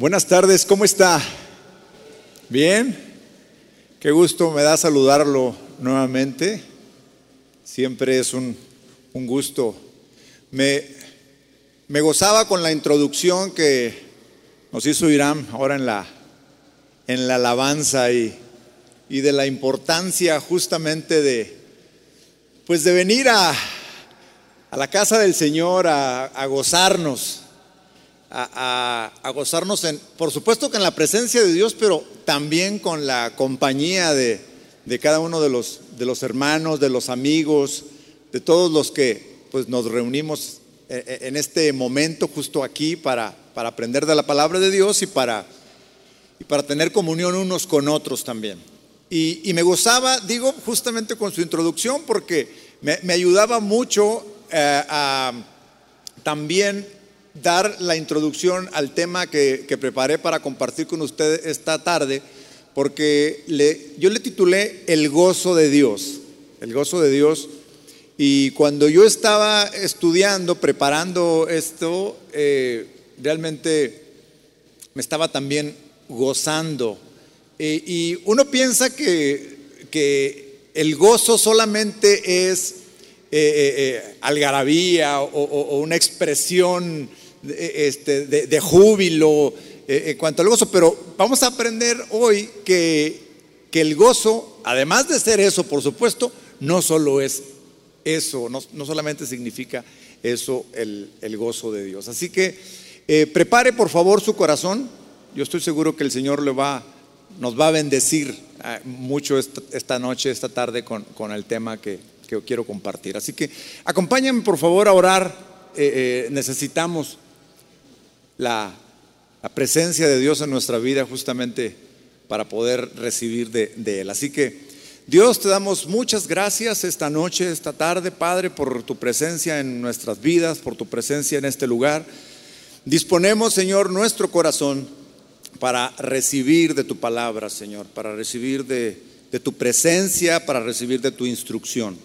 Buenas tardes, ¿cómo está? ¿Bien? Qué gusto me da saludarlo nuevamente. Siempre es un, un gusto. Me, me gozaba con la introducción que nos hizo Irán ahora en la, en la alabanza y, y de la importancia justamente de, pues de venir a, a la casa del Señor a, a gozarnos, a, a, gozarnos en, por supuesto que en la presencia de Dios, pero también con la compañía de, de cada uno de los, de los hermanos, de los amigos, de todos los que pues, nos reunimos en este momento justo aquí para, para aprender de la palabra de Dios y para, y para tener comunión unos con otros también. Y, y, me gozaba, digo, justamente con su introducción, porque me, me ayudaba mucho eh, a también dar la introducción al tema que, que, preparé para compartir con ustedes esta tarde, porque le, yo le titulé El gozo de Dios, el gozo de Dios. Y cuando yo estaba estudiando, preparando esto, eh, realmente me estaba también gozando. Eh, y uno piensa que, que, el gozo solamente es eh, eh, algarabía o, o, o, una expresión de, este, de, de júbilo en cuanto al gozo, pero vamos a aprender hoy que, que el gozo, además de ser eso, por supuesto, no solo es eso, no, no solamente significa eso el, el, gozo de Dios. Así que eh, prepare por favor su corazón. Yo estoy seguro que el Señor le va, nos va a bendecir eh, mucho esta, esta, noche, esta tarde con, con el tema que, que, quiero compartir. Así que acompáñenme por favor a orar. Eh, necesitamos la, presencia de Dios en nuestra vida justamente para poder recibir de, Él. Así que Dios, te damos muchas gracias esta noche, esta tarde, Padre, por tu presencia en nuestras vidas, por tu presencia en este lugar. Disponemos, Señor, nuestro corazón para recibir de tu palabra, Señor, para recibir de, tu presencia, para recibir de tu instrucción.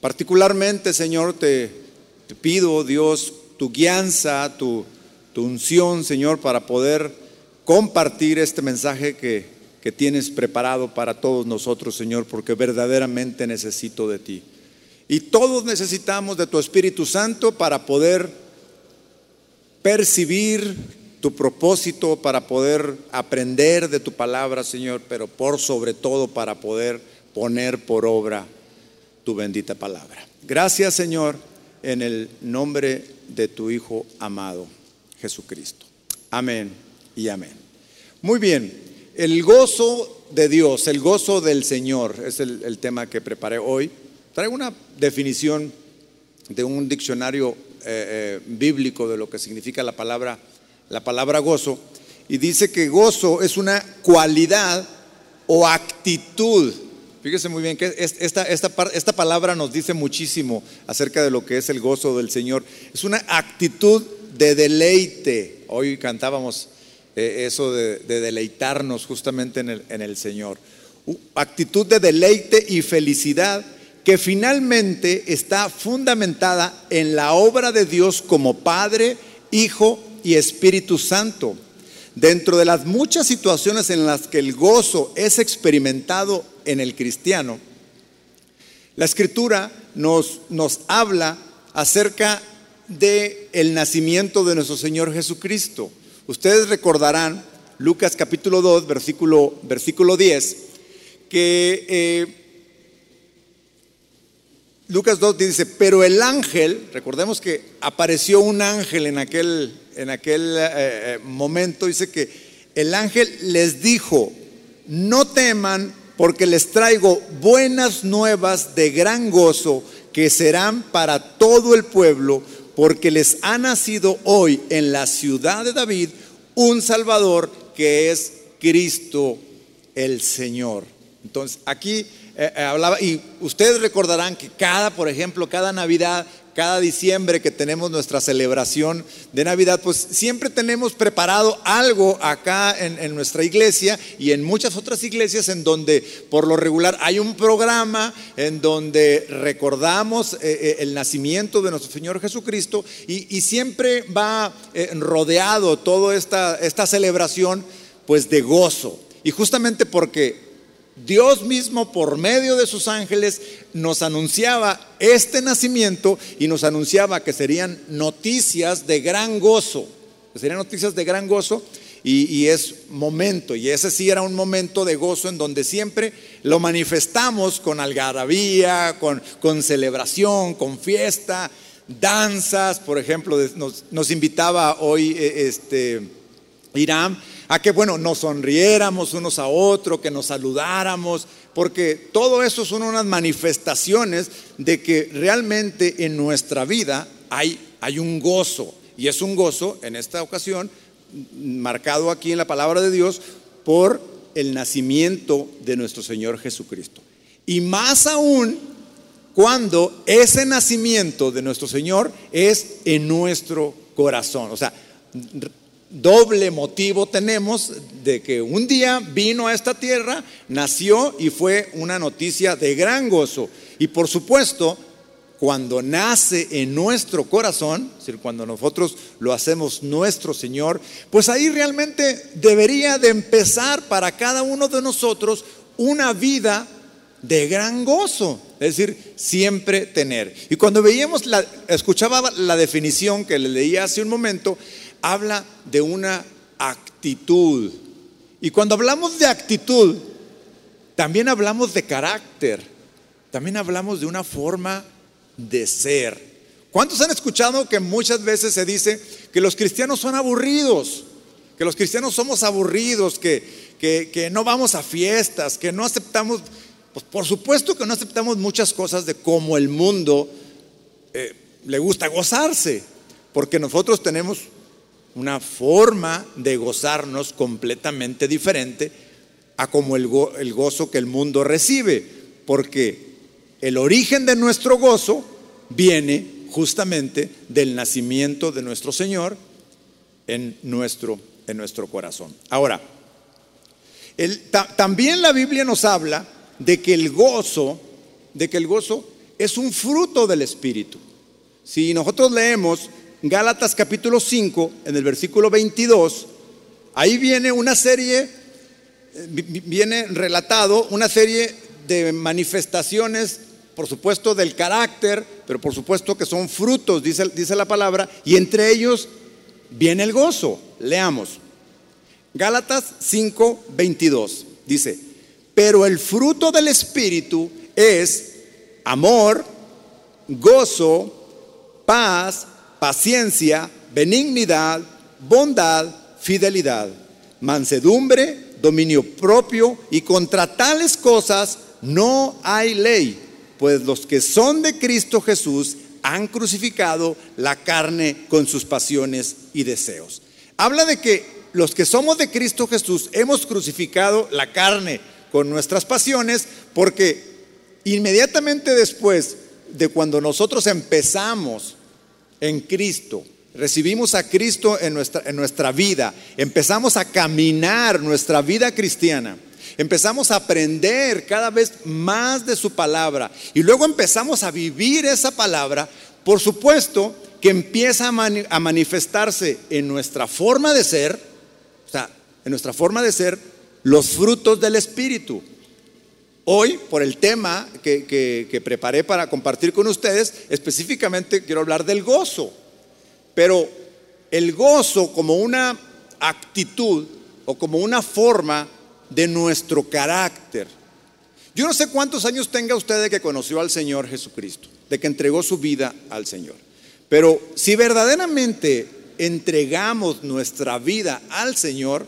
Particularmente, Señor, te, te pido, Dios, tu guianza, tu, tu unción, Señor, para poder compartir este mensaje que que tienes preparado para todos nosotros, Señor, porque verdaderamente necesito de ti. Y todos necesitamos de tu Espíritu Santo para poder percibir tu propósito, para poder aprender de tu palabra, Señor, pero por sobre todo para poder poner por obra tu bendita palabra. Gracias, Señor, en el nombre de tu Hijo amado, Jesucristo. Amén y amén. Muy bien. El gozo de Dios, el gozo del Señor, es el, tema que preparé hoy. Traigo una definición de un diccionario eh, eh, bíblico de lo que significa la palabra, la palabra gozo, y dice que gozo es una cualidad o actitud. Fíjese muy bien que esta, esta, esta palabra nos dice muchísimo acerca de lo que es el gozo del Señor. Es una actitud de deleite. Hoy cantábamos eh, eso de, de, deleitarnos justamente en el, en el Señor. Actitud de deleite y felicidad que finalmente está fundamentada en la obra de Dios como Padre, Hijo y Espíritu Santo. Dentro de las muchas situaciones en las que el gozo es experimentado en el cristiano, la escritura nos, nos habla acerca de el nacimiento de nuestro Señor Jesucristo. Ustedes recordarán Lucas capítulo 2, versículo, versículo 10, que eh, Lucas 2 dice, pero el ángel, recordemos que apareció un ángel en aquel, en aquel eh, eh, momento, dice que el ángel les dijo, no teman porque les traigo buenas nuevas de gran gozo que serán para todo el pueblo porque les ha nacido hoy en la ciudad de David un Salvador que es Cristo el Señor. Entonces, aquí eh, eh, hablaba, y ustedes recordarán que cada, por ejemplo, cada Navidad, cada diciembre que tenemos nuestra celebración de Navidad, pues siempre tenemos preparado algo acá en, nuestra iglesia y en muchas otras iglesias en donde por lo regular hay un programa en donde recordamos eh, eh, el nacimiento de nuestro Señor Jesucristo y, siempre va eh, rodeado toda esta, esta celebración pues de gozo. Y justamente porque Dios mismo por medio de sus ángeles nos anunciaba este nacimiento y nos anunciaba que serían noticias de gran gozo, serían noticias de gran gozo y, es momento, y ese sí era un momento de gozo en donde siempre lo manifestamos con algarabía, con, con celebración, con fiesta, danzas, por ejemplo, nos, nos invitaba hoy eh, este, Irán a que, bueno, nos sonriéramos unos a otros, que nos saludáramos, porque todo eso son unas manifestaciones de que realmente en nuestra vida hay, hay un gozo, y es un gozo en esta ocasión marcado aquí en la palabra de Dios por el nacimiento de nuestro Señor Jesucristo. Y más aún cuando ese nacimiento de nuestro Señor es en nuestro corazón. O sea, doble motivo tenemos de que un día vino a esta tierra, nació y fue una noticia de gran gozo. Y por supuesto, cuando nace en nuestro corazón, es decir, cuando nosotros lo hacemos nuestro Señor, pues ahí realmente debería de empezar para cada uno de nosotros una vida de gran gozo, es decir, siempre tener. Y cuando veíamos la, escuchaba la definición que le leía hace un momento, habla de una actitud. Y cuando hablamos de actitud, también hablamos de carácter, también hablamos de una forma de ser. ¿Cuántos han escuchado que muchas veces se dice que los cristianos son aburridos? Que los cristianos somos aburridos, que, que, no vamos a fiestas, que no aceptamos, pues por supuesto que no aceptamos muchas cosas de cómo el mundo eh, le gusta gozarse, porque nosotros tenemos una forma de gozarnos completamente diferente a como el, gozo que el mundo recibe, porque el origen de nuestro gozo viene justamente del nacimiento de nuestro Señor en nuestro, en nuestro corazón. Ahora, también la Biblia nos habla de que el gozo, de que el gozo es un fruto del Espíritu. Si nosotros leemos Gálatas capítulo 5, en el versículo 22, ahí viene una serie, eh, viene relatado una serie de manifestaciones, por supuesto del carácter, pero por supuesto que son frutos, dice, dice la palabra, y entre ellos viene el gozo. Leamos. Gálatas 5, 22 dice, pero el fruto del Espíritu es amor, gozo, paz, paciencia, benignidad, bondad, fidelidad, mansedumbre, dominio propio, y contra tales cosas no hay ley, pues los que son de Cristo Jesús han crucificado la carne con sus pasiones y deseos. Habla de que los que somos de Cristo Jesús hemos crucificado la carne con nuestras pasiones porque inmediatamente después de cuando nosotros empezamos en Cristo, recibimos a Cristo en nuestra, en nuestra vida, empezamos a caminar nuestra vida cristiana, empezamos a aprender cada vez más de su palabra. Y luego empezamos a vivir esa palabra, por supuesto que empieza a, manifestarse en nuestra forma de ser, o sea, en nuestra forma de ser, los frutos del Espíritu. Hoy, por el tema que, preparé para compartir con ustedes, específicamente quiero hablar del gozo. Pero el gozo como una actitud o como una forma de nuestro carácter. Yo no sé cuántos años tenga usted de que conoció al Señor Jesucristo, de que entregó su vida al Señor. Pero si verdaderamente entregamos nuestra vida al Señor,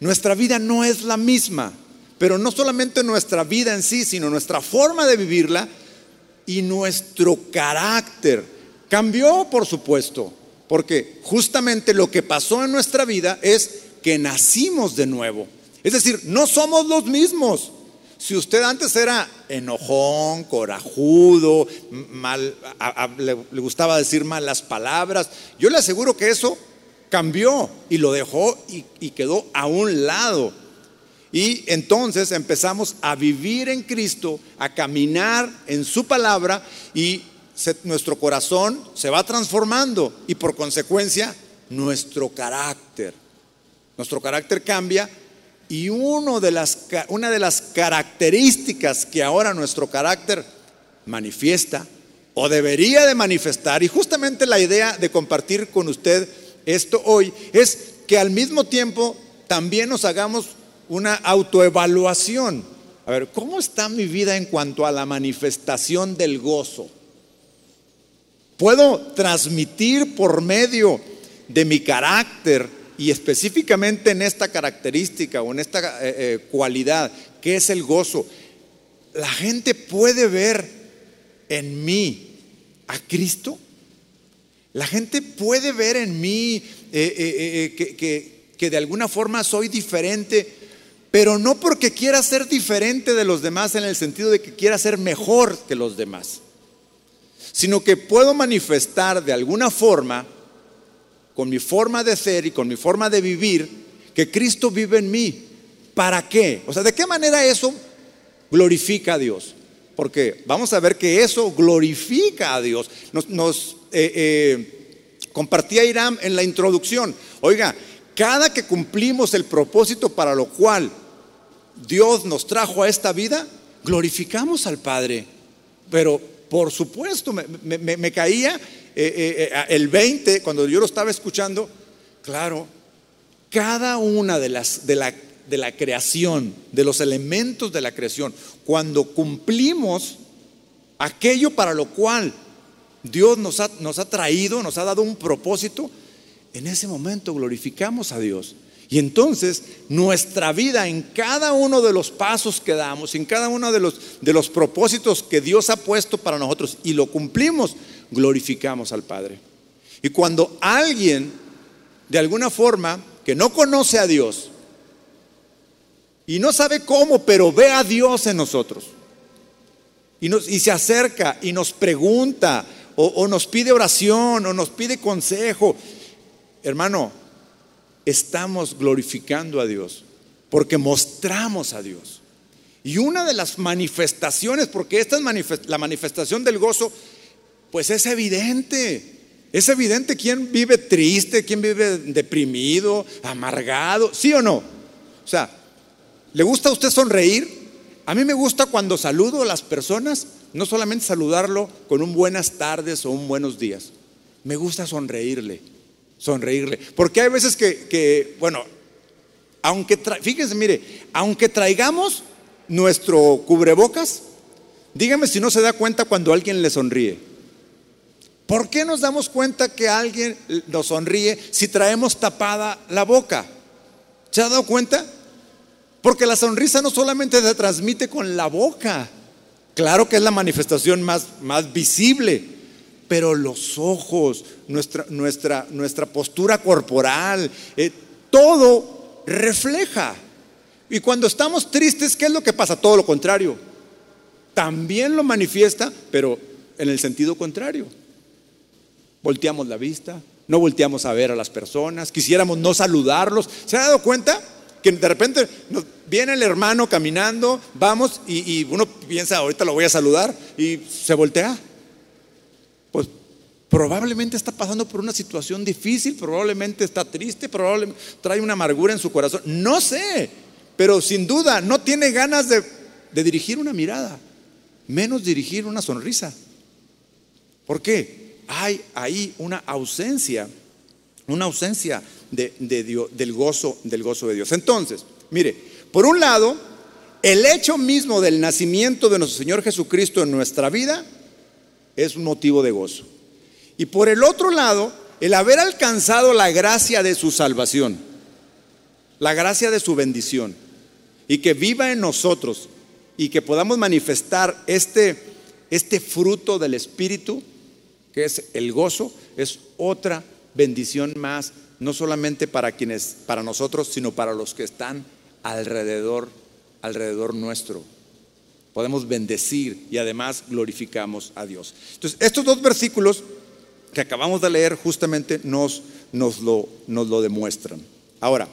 nuestra vida no es la misma. Pero no solamente nuestra vida en sí, sino nuestra forma de vivirla y nuestro carácter. Cambió, por supuesto, porque justamente lo que pasó en nuestra vida es que nacimos de nuevo. Es decir, no somos los mismos. Si usted antes era enojón, corajudo, mal, le, gustaba decir malas palabras, yo le aseguro que eso cambió y lo dejó y quedó a un lado. Y entonces empezamos a vivir en Cristo, a caminar en su palabra y nuestro corazón se va transformando y por consecuencia nuestro carácter. Nuestro carácter cambia y una de las características que ahora nuestro carácter manifiesta o debería de manifestar, y justamente la idea de compartir con usted esto hoy, es que al mismo tiempo también nos hagamos una autoevaluación. A ver, ¿cómo está mi vida en cuanto a la manifestación del gozo? Puedo transmitir por medio de mi carácter y específicamente en esta característica o en esta eh, eh, cualidad que es el gozo. La gente puede ver en mí a Cristo. La gente puede ver en mí eh, que, que de alguna forma soy diferente, pero no porque quiera ser diferente de los demás en el sentido de que quiera ser mejor que los demás sino que puedo manifestar de alguna forma, con mi forma de ser y con mi forma de vivir, que Cristo vive en mí. ¿Para qué? O sea, ¿de qué manera eso glorifica a Dios? Porque vamos a ver que eso glorifica a Dios. Nos, eh, eh, compartía Irán en la introducción. Oiga, cada que cumplimos el propósito para lo cual Dios nos trajo a esta vida, glorificamos al Padre. Pero por supuesto, me, caía eh, eh, eh, el 20 cuando yo lo estaba escuchando. Claro, cada una de las de la, de la creación, de los elementos de la creación, cuando cumplimos aquello para lo cual Dios nos ha, nos ha traído, nos ha dado un propósito, en ese momento glorificamos a Dios. Y entonces nuestra vida en cada uno de los pasos que damos, en cada uno de los, de los propósitos que Dios ha puesto para nosotros y lo cumplimos, glorificamos al Padre. Y cuando alguien, de alguna forma, que no conoce a Dios y no sabe cómo, pero ve a Dios en nosotros y, nos, y se acerca y nos pregunta o, o nos pide oración o nos pide consejo, hermano, estamos glorificando a Dios, porque mostramos a Dios. Y una de las manifestaciones, porque esta es la manifestación del gozo, pues es evidente. Es evidente quién vive triste, quién vive deprimido, amargado, ¿sí o no? O sea, ¿le gusta a usted sonreír? A mí me gusta cuando saludo a las personas, no solamente saludarlo con un buenas tardes o un buenos días. Me gusta sonreírle sonreírle. Porque hay veces que, bueno, aunque, fíjense, mire, aunque traigamos nuestro cubrebocas, dígame si no se da cuenta cuando alguien le sonríe. ¿Por qué nos damos cuenta que alguien nos sonríe si traemos tapada la boca? ¿Se ha dado cuenta? Porque la sonrisa no solamente se transmite con la boca, claro que es la manifestación más, más visible, pero los ojos, nuestra, nuestra, nuestra postura corporal, eh, todo refleja. Y cuando estamos tristes, ¿qué es lo que pasa? Todo lo contrario. También lo manifiesta, pero en el sentido contrario. Volteamos la vista, no volteamos a ver a las personas, quisiéramos no saludarlos. ¿Se ha dado cuenta? Que de repente viene el hermano caminando, vamos y, y uno piensa, ahorita lo voy a saludar y se voltea probablemente está pasando por una situación difícil, probablemente está triste, probablemente trae una amargura en su corazón, no sé, pero sin duda no tiene ganas de, dirigir una mirada, menos dirigir una sonrisa. ¿Por qué? Hay ahí una ausencia, una ausencia de, del, gozo, del gozo de Dios. Entonces, mire, por un lado, el hecho mismo del nacimiento de nuestro Señor Jesucristo en nuestra vida es un motivo de gozo. Y por el otro lado, el haber alcanzado la gracia de su salvación, la gracia de su bendición, y que viva en nosotros y que podamos manifestar este, este fruto del Espíritu, que es el gozo, es otra bendición más, no solamente para quienes, para nosotros, sino para los que están alrededor, alrededor nuestro. podemos bendecir y además glorificamos a Dios. Entonces, estos dos versículos que acabamos de leer justamente nos, nos, lo, nos lo demuestran. Ahora,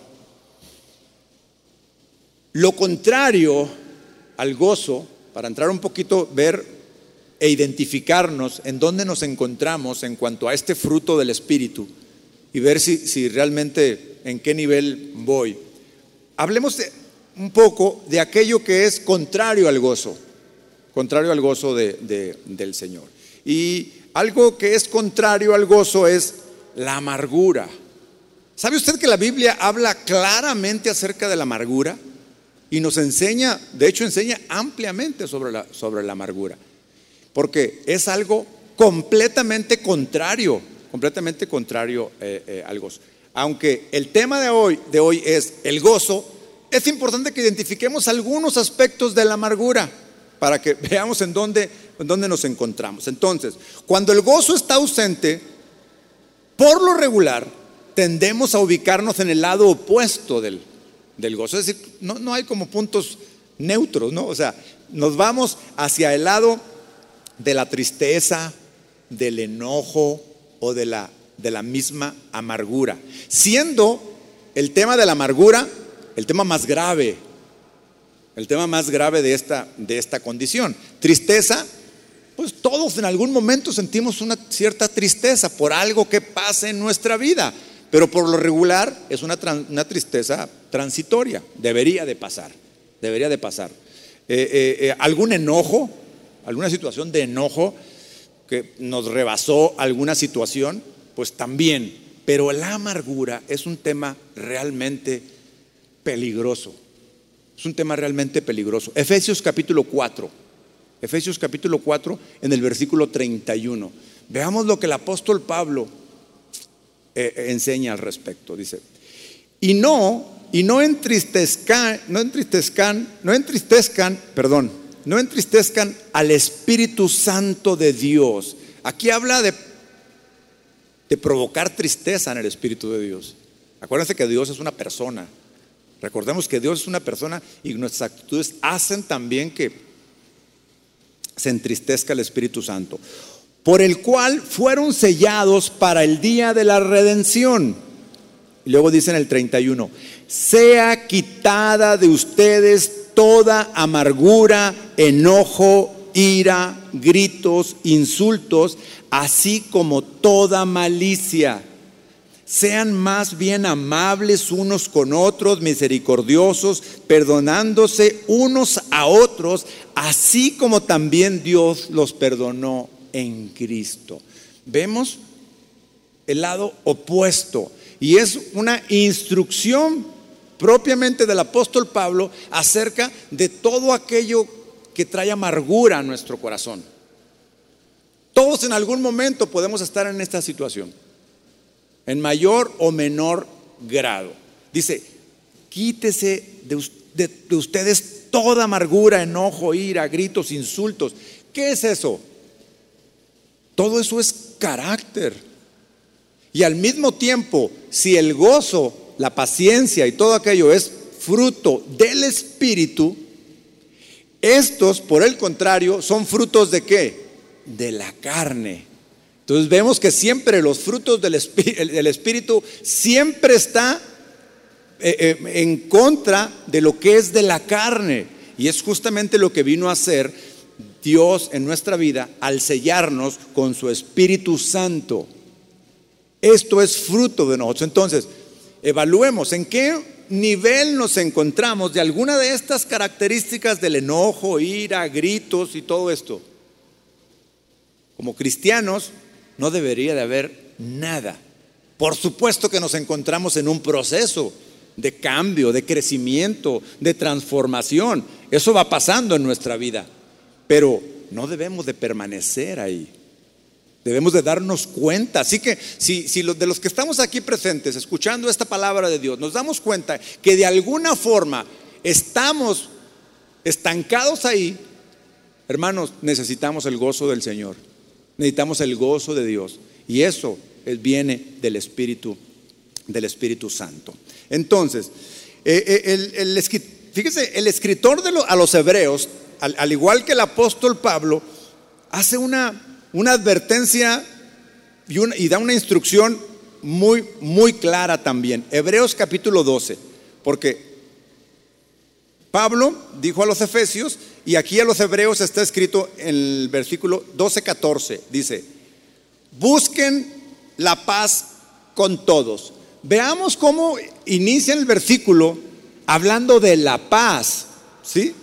lo contrario al gozo, para entrar un poquito, ver e identificarnos en dónde nos encontramos en cuanto a este fruto del Espíritu y ver si, si realmente en qué nivel voy. Hablemos un poco de aquello que es contrario al gozo, contrario al gozo del Señor. Y algo que es contrario al gozo es la amargura. ¿Sabe usted que la Biblia habla claramente acerca de la amargura? Y nos enseña, de hecho enseña ampliamente sobre la, sobre la amargura. Porque es algo completamente contrario, completamente contrario eh, eh, al gozo. Aunque el tema de hoy, de hoy es el gozo, es importante que identifiquemos algunos aspectos de la amargura para que veamos en dónde, en dónde nos encontramos. Entonces, cuando el gozo está ausente, por lo regular, tendemos a ubicarnos en el lado opuesto del, del gozo. Es decir, no, no hay como puntos neutros, ¿no? O sea, nos vamos hacia el lado de la tristeza, del enojo o de la, de la misma amargura, siendo el tema de la amargura el tema más grave, el tema más grave de esta, de esta condición. Tristeza, pues todos en algún momento sentimos una cierta tristeza por algo que pasa en nuestra vida, pero por lo regular es una, una tristeza transitoria, debería de pasar, debería de pasar. Eh, eh, eh, algún enojo, alguna situación de enojo que nos rebasó alguna situación, pues también. Pero la amargura es un tema realmente peligroso. Es un tema realmente peligroso. Efesios capítulo 4. Efesios capítulo 4 en el versículo 31. Veamos lo que el apóstol Pablo enseña al respecto. Dice, y no, y no entristezcan, no entristezcan, no entristezcan, perdón, no entristezcan al Espíritu Santo de Dios. Aquí habla de, de provocar tristeza en el Espíritu de Dios. Acuérdense que Dios es una persona. Recordemos que Dios es una persona y nuestras actitudes hacen también que se entristezca el Espíritu Santo. Por el cual fueron sellados para el día de la redención. Y luego dice en el 31, sea quitada de ustedes toda amargura, enojo, ira, gritos, insultos, así como toda malicia. Sean más bien amables unos con otros, misericordiosos, perdonándose unos a otros, así como también Dios los perdonó en Cristo. Vemos el lado opuesto y es una instrucción propiamente del apóstol Pablo acerca de todo aquello que trae amargura a nuestro corazón. Todos en algún momento podemos estar en esta situación, en mayor o menor grado. Dice, quítese de, de ustedes toda amargura, enojo, ira, gritos, insultos. ¿Qué es eso? Todo eso es carácter. Y al mismo tiempo, si el gozo la paciencia y todo aquello es fruto del Espíritu, estos, por el contrario, son frutos de qué? De la carne. Entonces vemos que siempre los frutos del Espíritu, siempre está eh, eh, en contra de lo que es de la carne. Y es justamente lo que vino a hacer Dios en nuestra vida al sellarnos con su Espíritu Santo. Esto es fruto de nosotros. Entonces, evaluemos en qué nivel nos encontramos de alguna de estas características del enojo, ira, gritos y todo esto. Como cristianos no debería de haber nada. Por supuesto que nos encontramos en un proceso de cambio, de crecimiento, de transformación. Eso va pasando en nuestra vida. Pero no debemos de permanecer ahí. Debemos de darnos cuenta. Así que si, si de los que estamos aquí presentes, escuchando esta palabra de Dios, nos damos cuenta que de alguna forma estamos estancados ahí, hermanos, necesitamos el gozo del Señor. Necesitamos el gozo de Dios. Y eso viene del Espíritu, del Espíritu Santo. Entonces, eh, eh, el, fíjese, el escritor de a los hebreos al, igual que el apóstol Pablo, hace una, una advertencia y, y da una instrucción muy, muy clara también. Hebreos capítulo 12, porque Pablo dijo a los efesios, y aquí a los hebreos está escrito en el versículo 12-14, dice, busquen la paz con todos. Veamos cómo inicia el versículo hablando de la paz, ¿sí?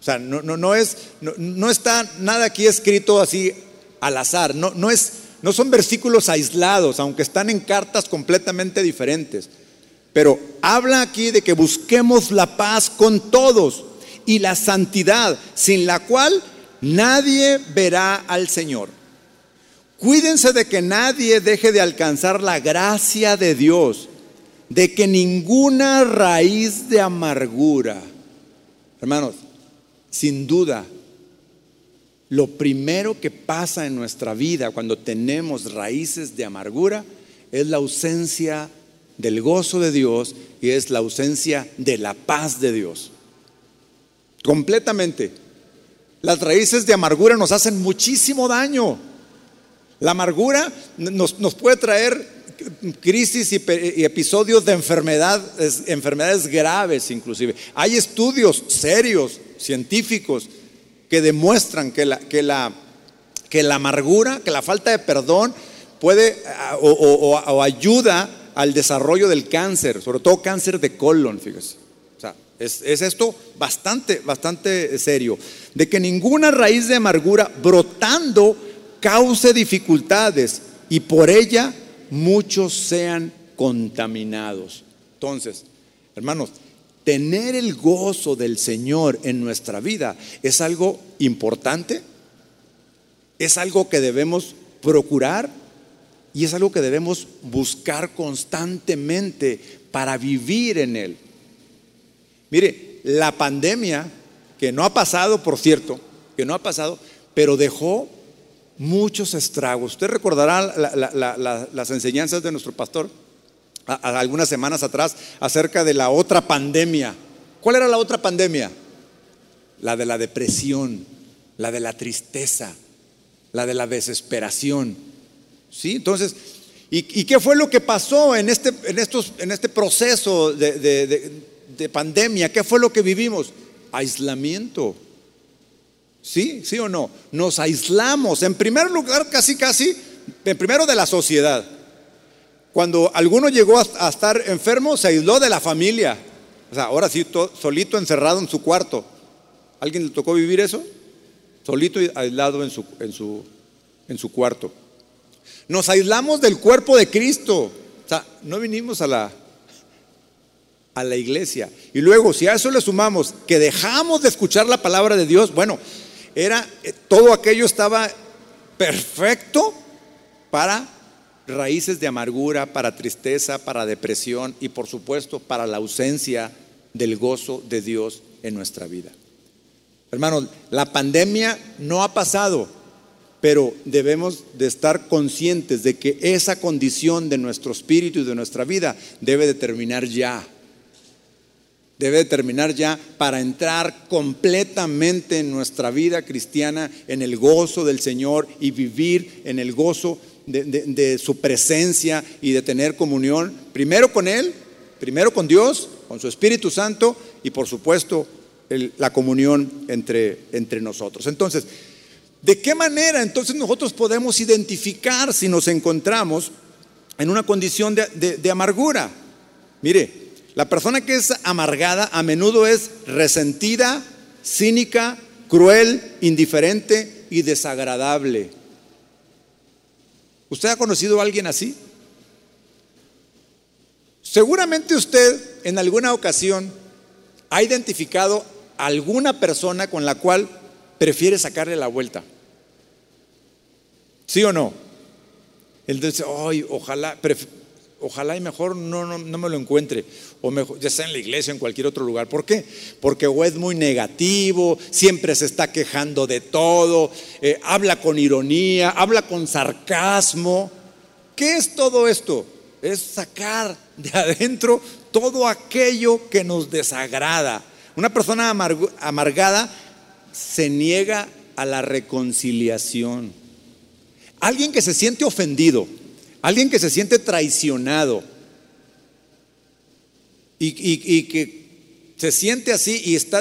O sea, no, no, no es, no, está nada aquí escrito así al azar, no, no, es, no son versículos aislados, aunque están en cartas completamente diferentes. Pero habla aquí de que busquemos la paz con todos y la santidad, sin la cual nadie verá al Señor. Cuídense de que nadie deje de alcanzar la gracia de Dios, de que ninguna raíz de amargura, hermanos, sin duda, lo primero que pasa en nuestra vida cuando tenemos raíces de amargura es la ausencia de del gozo de Dios y es la ausencia de la paz de Dios. Completamente. Las raíces de amargura nos hacen muchísimo daño. La amargura nos, puede traer crisis y, episodios de enfermedad, enfermedades graves inclusive. Hay estudios serios, científicos, que demuestran que la, que la, que la amargura, que la falta de perdón puede o ayuda al desarrollo del cáncer, sobre todo cáncer de colon, fíjese. Es, esto bastante, bastante serio. De que ninguna raíz de amargura brotando cause dificultades y por ella muchos sean contaminados. Entonces, hermanos, tener el gozo del Señor en nuestra vida es algo importante, es algo que debemos procurar y es algo que debemos buscar constantemente para vivir en él. Mire, la pandemia, que no ha pasado, por cierto, que no ha pasado, pero dejó muchos estragos. Usted recordará las enseñanzas de nuestro pastor algunas semanas atrás acerca de la otra pandemia. ¿Cuál era la otra pandemia? La de la depresión, la de la tristeza, la de la desesperación. ¿Sí? Entonces, ¿y, qué fue lo que pasó en este, en estos, en este proceso de, pandemia? ¿Qué fue lo que vivimos? Aislamiento. ¿Sí? ¿Sí o no? Nos aislamos. En primer lugar, casi, casi, en primero de la sociedad. Cuando alguno llegó a, estar enfermo, se aisló de la familia. O sea, ahora sí, solito encerrado en su cuarto. ¿Alguien le tocó vivir eso? Solito y aislado en su, en su, en su cuarto. Nos aislamos del cuerpo de Cristo. O sea, no vinimos a la, a la iglesia. Y luego, si a eso le sumamos que dejamos de escuchar la palabra de Dios, bueno, era eh, todo aquello estaba perfecto para raíces de amargura, para tristeza, para depresión y por supuesto para la ausencia del gozo de Dios en nuestra vida. Hermanos, la pandemia no ha pasado, pero debemos de estar conscientes de que esa condición de nuestro espíritu y de nuestra vida debe de terminar ya. Debe de terminar ya para entrar completamente en nuestra vida cristiana, en el gozo del Señor y vivir en el gozo de, su presencia y de tener comunión, primero con Él, primero con Dios, con su Espíritu Santo y por supuesto la comunión entre, entre nosotros. Entonces, ¿De qué manera entonces nosotros podemos identificar si nos encontramos en una condición de, amargura? Mire, la persona que es amargada a menudo es resentida, cínica, cruel, indiferente y desagradable. ¿Usted ha conocido a alguien así? Seguramente usted en alguna ocasión ha identificado a alguna persona con la cual prefiere sacarle la vuelta. ¿Sí o no? Él dice, ay, ojalá, ojalá y mejor no, no, me lo encuentre, o mejor, ya sea en la iglesia o en cualquier otro lugar. ¿Por qué? Porque es muy negativo, siempre se está quejando de todo, eh, habla con ironía, habla con sarcasmo. ¿Qué es todo esto? Es sacar de adentro todo aquello que nos desagrada. Una persona amargada se niega a la reconciliación. Alguien que se siente ofendido, alguien que se siente traicionado y, que se siente así y está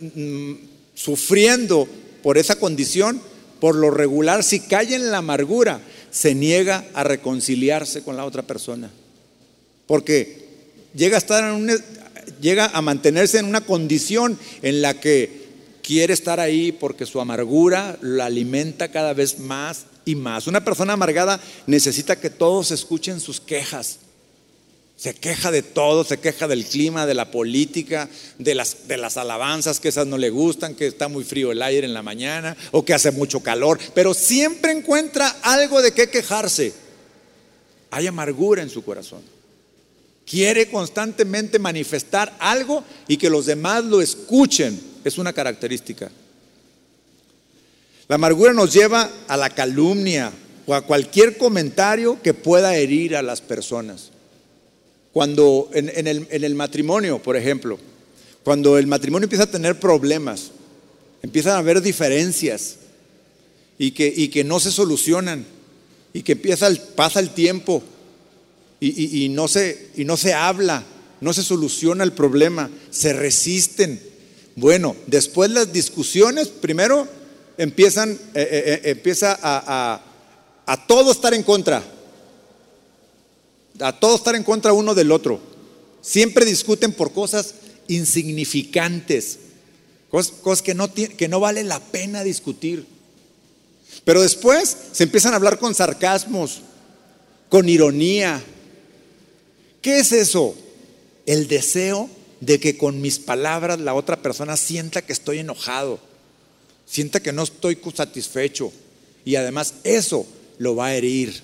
mm, sufriendo por esa condición, por lo regular, si cae en la amargura, se niega a reconciliarse con la otra persona. Porque llega a estar en llega a mantenerse en una condición en la que quiere estar ahí porque su amargura la alimenta cada vez más y más. Una persona amargada necesita que todos escuchen sus quejas. Se queja de todo, se queja del clima, de la política, de las, de las alabanzas que esas no le gustan, que está muy frío el aire en la mañana o que hace mucho calor, pero siempre encuentra algo de qué quejarse. Hay amargura en su corazón. Quiere constantemente manifestar algo y que los demás lo escuchen. Es una característica. La amargura nos lleva a la calumnia o a cualquier comentario que pueda herir a las personas. Cuando en, el, matrimonio, por ejemplo, cuando el matrimonio empieza a tener problemas, empiezan a haber diferencias y que, y no se solucionan y que empieza pasa el tiempo y, no se, y no se habla, no se soluciona el problema, se resisten. Bueno, después las discusiones, primero empiezan, eh, eh, eh, empieza a, a, todo estar en contra, a todo estar en contra uno del otro. Siempre discuten por cosas insignificantes, cosas, que, no, que no vale la pena discutir. Pero después se empiezan a hablar con sarcasmos, con ironía, ¿Qué es eso? El deseo de que con mis palabras la otra persona sienta que estoy enojado, sienta que no estoy satisfecho. Y además eso lo va a herir.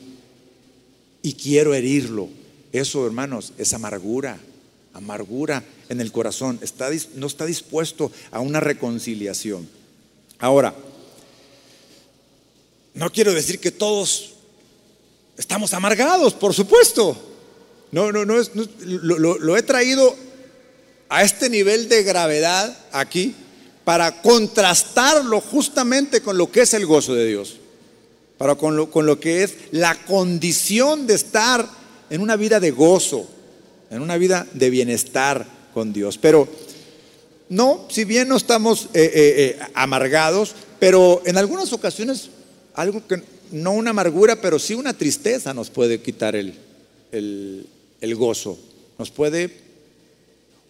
Y quiero herirlo. Eso, hermanos, es amargura. Amargura en el corazón. Está, no está dispuesto a una reconciliación. Ahora, no quiero decir que todos estamos amargados, por supuesto. No, no, no, es, lo, he traído a este nivel de gravedad aquí para contrastarlo justamente con lo que es el gozo de Dios, para con lo, con lo que es la condición de estar en una vida de gozo, en una vida de bienestar con Dios. Pero no, si bien no estamos eh, eh, eh, amargados, pero en algunas ocasiones algo que no una amargura, pero sí una tristeza nos puede quitar el, el gozo. Nos puede,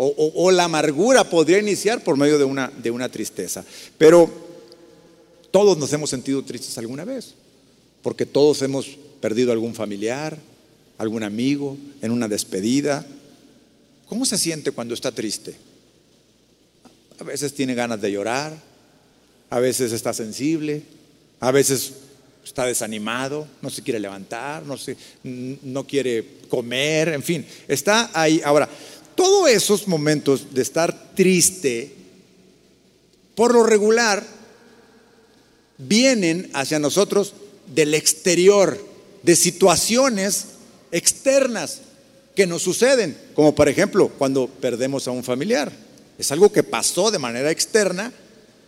o, la amargura podría iniciar por medio de una, de una tristeza. Pero todos nos hemos sentido tristes alguna vez, porque todos hemos perdido algún familiar, algún amigo, en una despedida. ¿Cómo se siente cuando está triste? A veces tiene ganas de llorar, a veces está sensible, a veces está desanimado, no se quiere levantar, no, se, no quiere comer, en fin, está ahí. Ahora, todos esos momentos de estar triste, por lo regular, vienen hacia nosotros del exterior, de situaciones externas que nos suceden, como por ejemplo cuando perdemos a un familiar. Es algo que pasó de manera externa,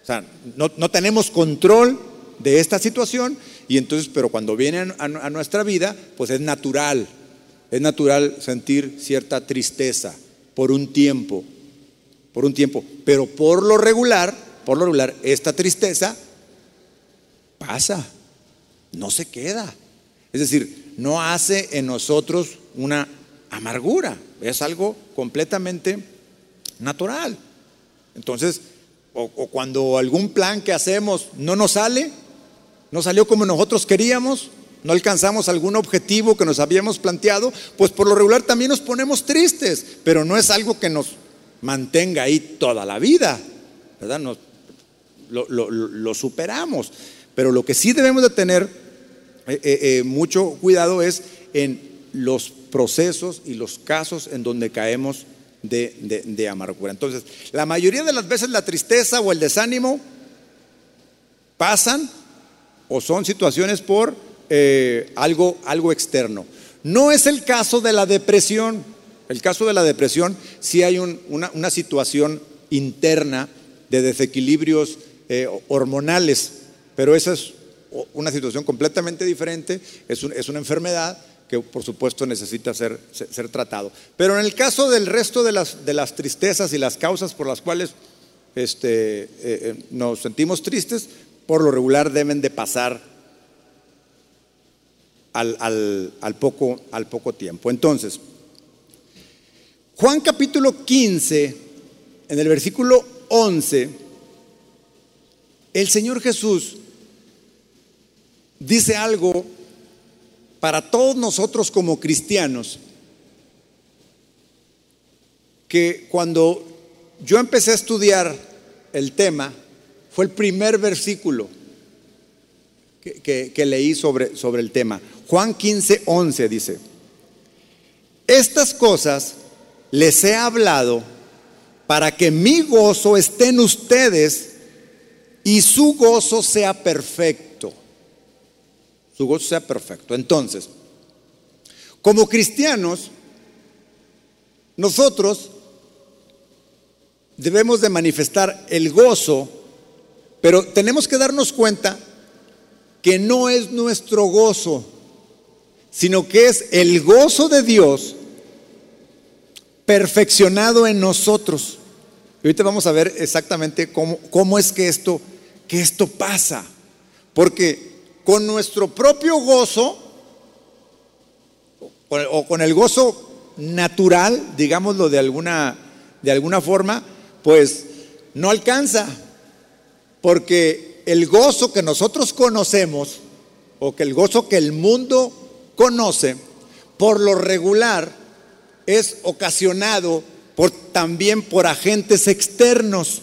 o sea, no, no tenemos control de esta situación y entonces, pero cuando viene a, nuestra vida, pues es natural, es natural sentir cierta tristeza por un tiempo, por un tiempo, pero por lo regular, por lo regular, esta tristeza pasa, no se queda. Es decir, no hace en nosotros una amargura, es algo completamente natural. Entonces, o, cuando algún plan que hacemos no nos sale, no salió como nosotros queríamos, no alcanzamos algún objetivo que nos habíamos planteado, pues por lo regular también nos ponemos tristes, pero no es algo que nos mantenga ahí toda la vida, ¿verdad? lo, superamos. Pero lo que sí debemos de tener eh, eh, eh, mucho cuidado es en los procesos y los casos en donde caemos de, de amargura. Entonces, la mayoría de las veces la tristeza o el desánimo pasan o son situaciones por eh, algo, algo externo. No es el caso de la depresión. El caso de la depresión, sí hay una, situación interna de desequilibrios eh, hormonales, pero esa es una situación completamente diferente, es, es una enfermedad que por supuesto necesita ser, ser, tratado. Pero en el caso del resto de las, de las tristezas y las causas por las cuales este, eh, nos sentimos tristes, por lo regular deben de pasar al, al, poco, al poco tiempo. Entonces, Juan capítulo 15, en el versículo 11, el Señor Jesús dice algo para todos nosotros como cristianos, que cuando yo empecé a estudiar el tema, fue el primer versículo que, leí sobre, sobre el tema. Juan 15, 11 dice, estas cosas les he hablado para que mi gozo esté en ustedes y su gozo sea perfecto. Su gozo sea perfecto. Entonces, como cristianos, nosotros debemos de manifestar el gozo, pero tenemos que darnos cuenta que no es nuestro gozo, sino que es el gozo de Dios perfeccionado en nosotros. Y ahorita vamos a ver exactamente cómo, cómo es que esto, que esto pasa. Porque con nuestro propio gozo, o con el gozo natural, digámoslo de alguna, de alguna forma, pues no alcanza, porque el gozo que nosotros conocemos, o que el gozo que el mundo conoce, por lo regular es ocasionado por, también por agentes externos.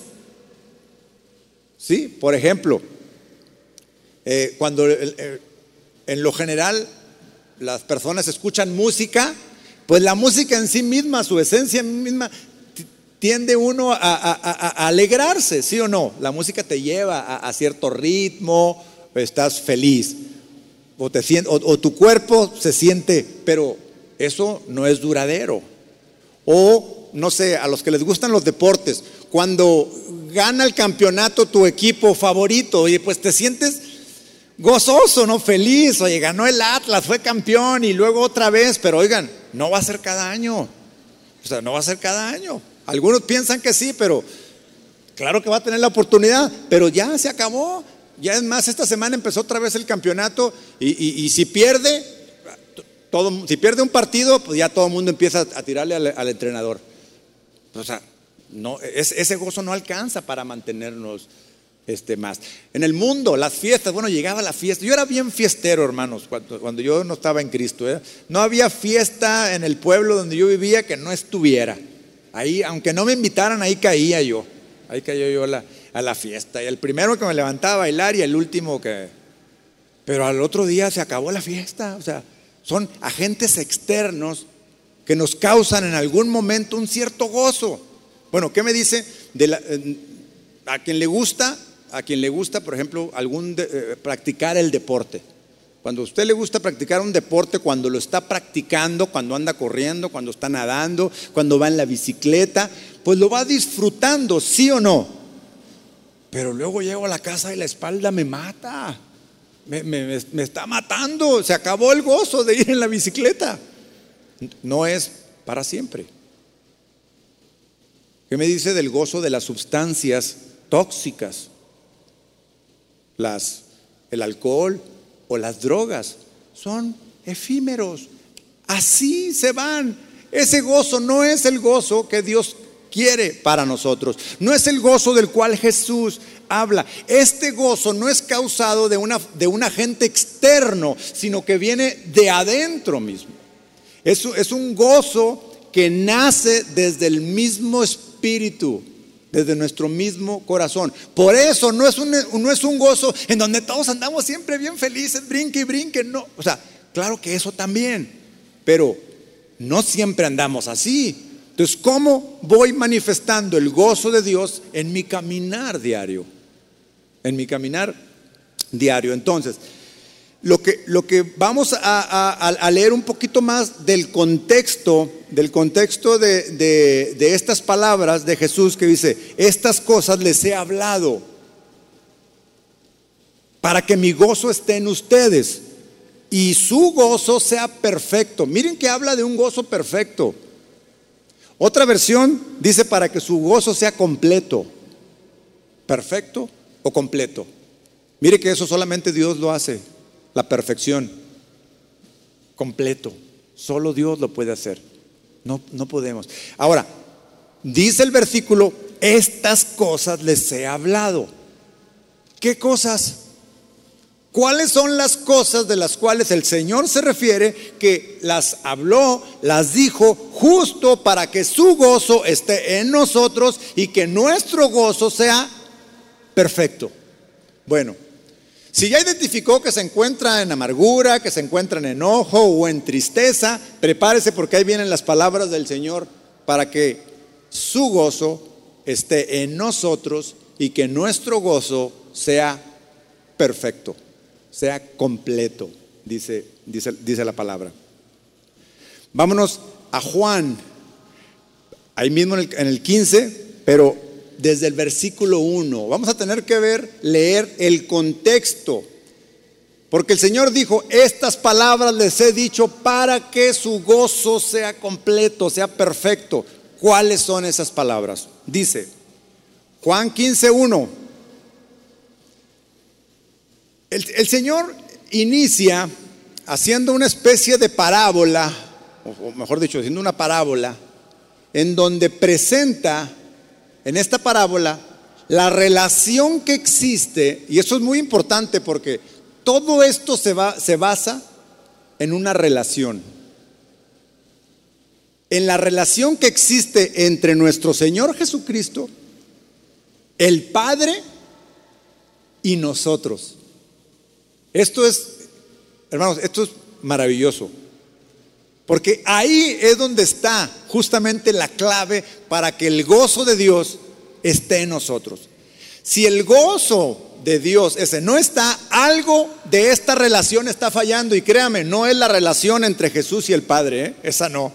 ¿Sí? Por ejemplo, eh, cuando en lo general las personas escuchan música, pues la música en sí misma, su esencia misma, tiende uno a, alegrarse, ¿sí o no? La música te lleva a, cierto ritmo, estás feliz, o, te, o, tu cuerpo se siente, pero eso no es duradero. O, no sé, a los que les gustan los deportes, cuando gana el campeonato tu equipo favorito, oye, pues te sientes gozoso, ¿no? Feliz, oye, ganó el Atlas, fue campeón y luego otra vez, pero oigan, no va a ser cada año. O sea, no va a ser cada año. Algunos piensan que sí, pero claro que va a tener la oportunidad, pero ya se acabó. Ya es más, esta semana empezó otra vez el campeonato y, si pierde, todo, si pierde un partido, pues ya todo el mundo empieza a tirarle al, entrenador. O sea, no, ese gozo no alcanza para mantenernos este, más. En el mundo, las fiestas, bueno, llegaba la fiesta. Yo era bien fiestero, hermanos, cuando, cuando yo no estaba en Cristo. ¿eh? No había fiesta en el pueblo donde yo vivía que no estuviera. Ahí, aunque no me invitaran, ahí caía yo. Ahí caía yo a la, fiesta. Y el primero que me levantaba a bailar y el último que... Pero al otro día se acabó la fiesta. O sea, son agentes externos que nos causan en algún momento un cierto gozo. Bueno, ¿qué me dice? A quien le gusta, a quien le gusta, por ejemplo, algún eh, practicar el deporte. Cuando a usted le gusta practicar un deporte, cuando lo está practicando, cuando anda corriendo, cuando está nadando, cuando va en la bicicleta, pues lo va disfrutando, sí o no. Pero luego llego a la casa y la espalda me mata. Me, está matando. Se acabó el gozo de ir en la bicicleta. No es para siempre. ¿Qué me dice del gozo de las sustancias tóxicas? El alcohol, o las drogas son efímeros. Así se van. Ese gozo no es el gozo que Dios quiere para nosotros. No es el gozo del cual Jesús habla. Este gozo no es causado de, una, de un agente externo, sino que viene de adentro mismo. Es, es un gozo que nace desde el mismo espíritu desde nuestro mismo corazón. Por eso no es, un, no es un gozo en donde todos andamos siempre bien felices, brinque y brinque, no. O sea, claro que eso también, pero no siempre andamos así. Entonces, ¿cómo voy manifestando el gozo de Dios en mi caminar diario? En mi caminar diario. Entonces, lo que, lo que vamos a, leer un poquito más del contexto, del contexto de, estas palabras de Jesús que dice, estas cosas les he hablado. para que mi gozo esté en ustedes y su gozo sea perfecto. Miren que habla de un gozo perfecto. Otra versión dice para que su gozo sea completo. Perfecto o completo. Mire que eso solamente Dios lo hace, la perfección. Completo. Solo Dios lo puede hacer. No, no podemos. Ahora, dice el versículo, estas cosas les he hablado. ¿Qué cosas? ¿Cuáles son las cosas de las cuales el Señor se refiere que las habló, las dijo justo para que su gozo esté en nosotros y que nuestro gozo sea perfecto? Bueno, si ya identificó que se encuentra en amargura, que se encuentra en enojo o en tristeza, prepárese porque ahí vienen las palabras del Señor para que su gozo esté en nosotros y que nuestro gozo sea perfecto sea completo, dice, dice, dice la palabra. Vámonos a Juan, ahí mismo en el, en el 15, pero desde el versículo 1. Vamos a tener que ver, leer el contexto. Porque el Señor dijo, estas palabras les he dicho para que su gozo sea completo, sea perfecto. ¿Cuáles son esas palabras? Dice, Juan 15, 1. El, Señor inicia haciendo una especie de parábola, o mejor dicho, haciendo una parábola, en donde presenta en esta parábola la relación que existe, y eso es muy importante porque todo esto se, va, se basa en una relación, en la relación que existe entre nuestro Señor Jesucristo, el Padre y nosotros. Esto es, hermanos, esto es maravilloso. Porque ahí es donde está justamente la clave para que el gozo de Dios esté en nosotros. Si el gozo de Dios ese no está, algo de esta relación está fallando. Y créame, no es la relación entre Jesús y el Padre, ¿eh? esa no.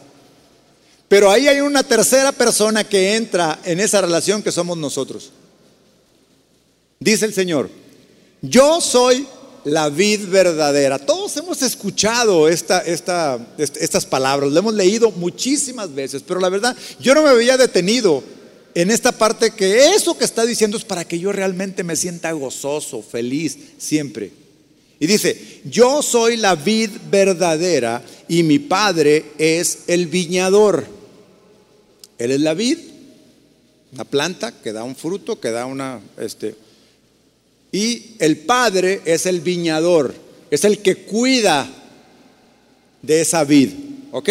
Pero ahí hay una tercera persona que entra en esa relación que somos nosotros. Dice el Señor, yo soy la vid verdadera. Todos hemos escuchado esta, estas palabras, lo hemos leído muchísimas veces, pero la verdad, yo no me había detenido en esta parte que eso que está diciendo es para que yo realmente me sienta gozoso, feliz, siempre. Y dice, yo soy la vid verdadera y mi padre es el viñador. Él es la vid, una planta que da un fruto, que da una, este, y el padre es el viñador, es el que cuida de esa vid. ¿Ok?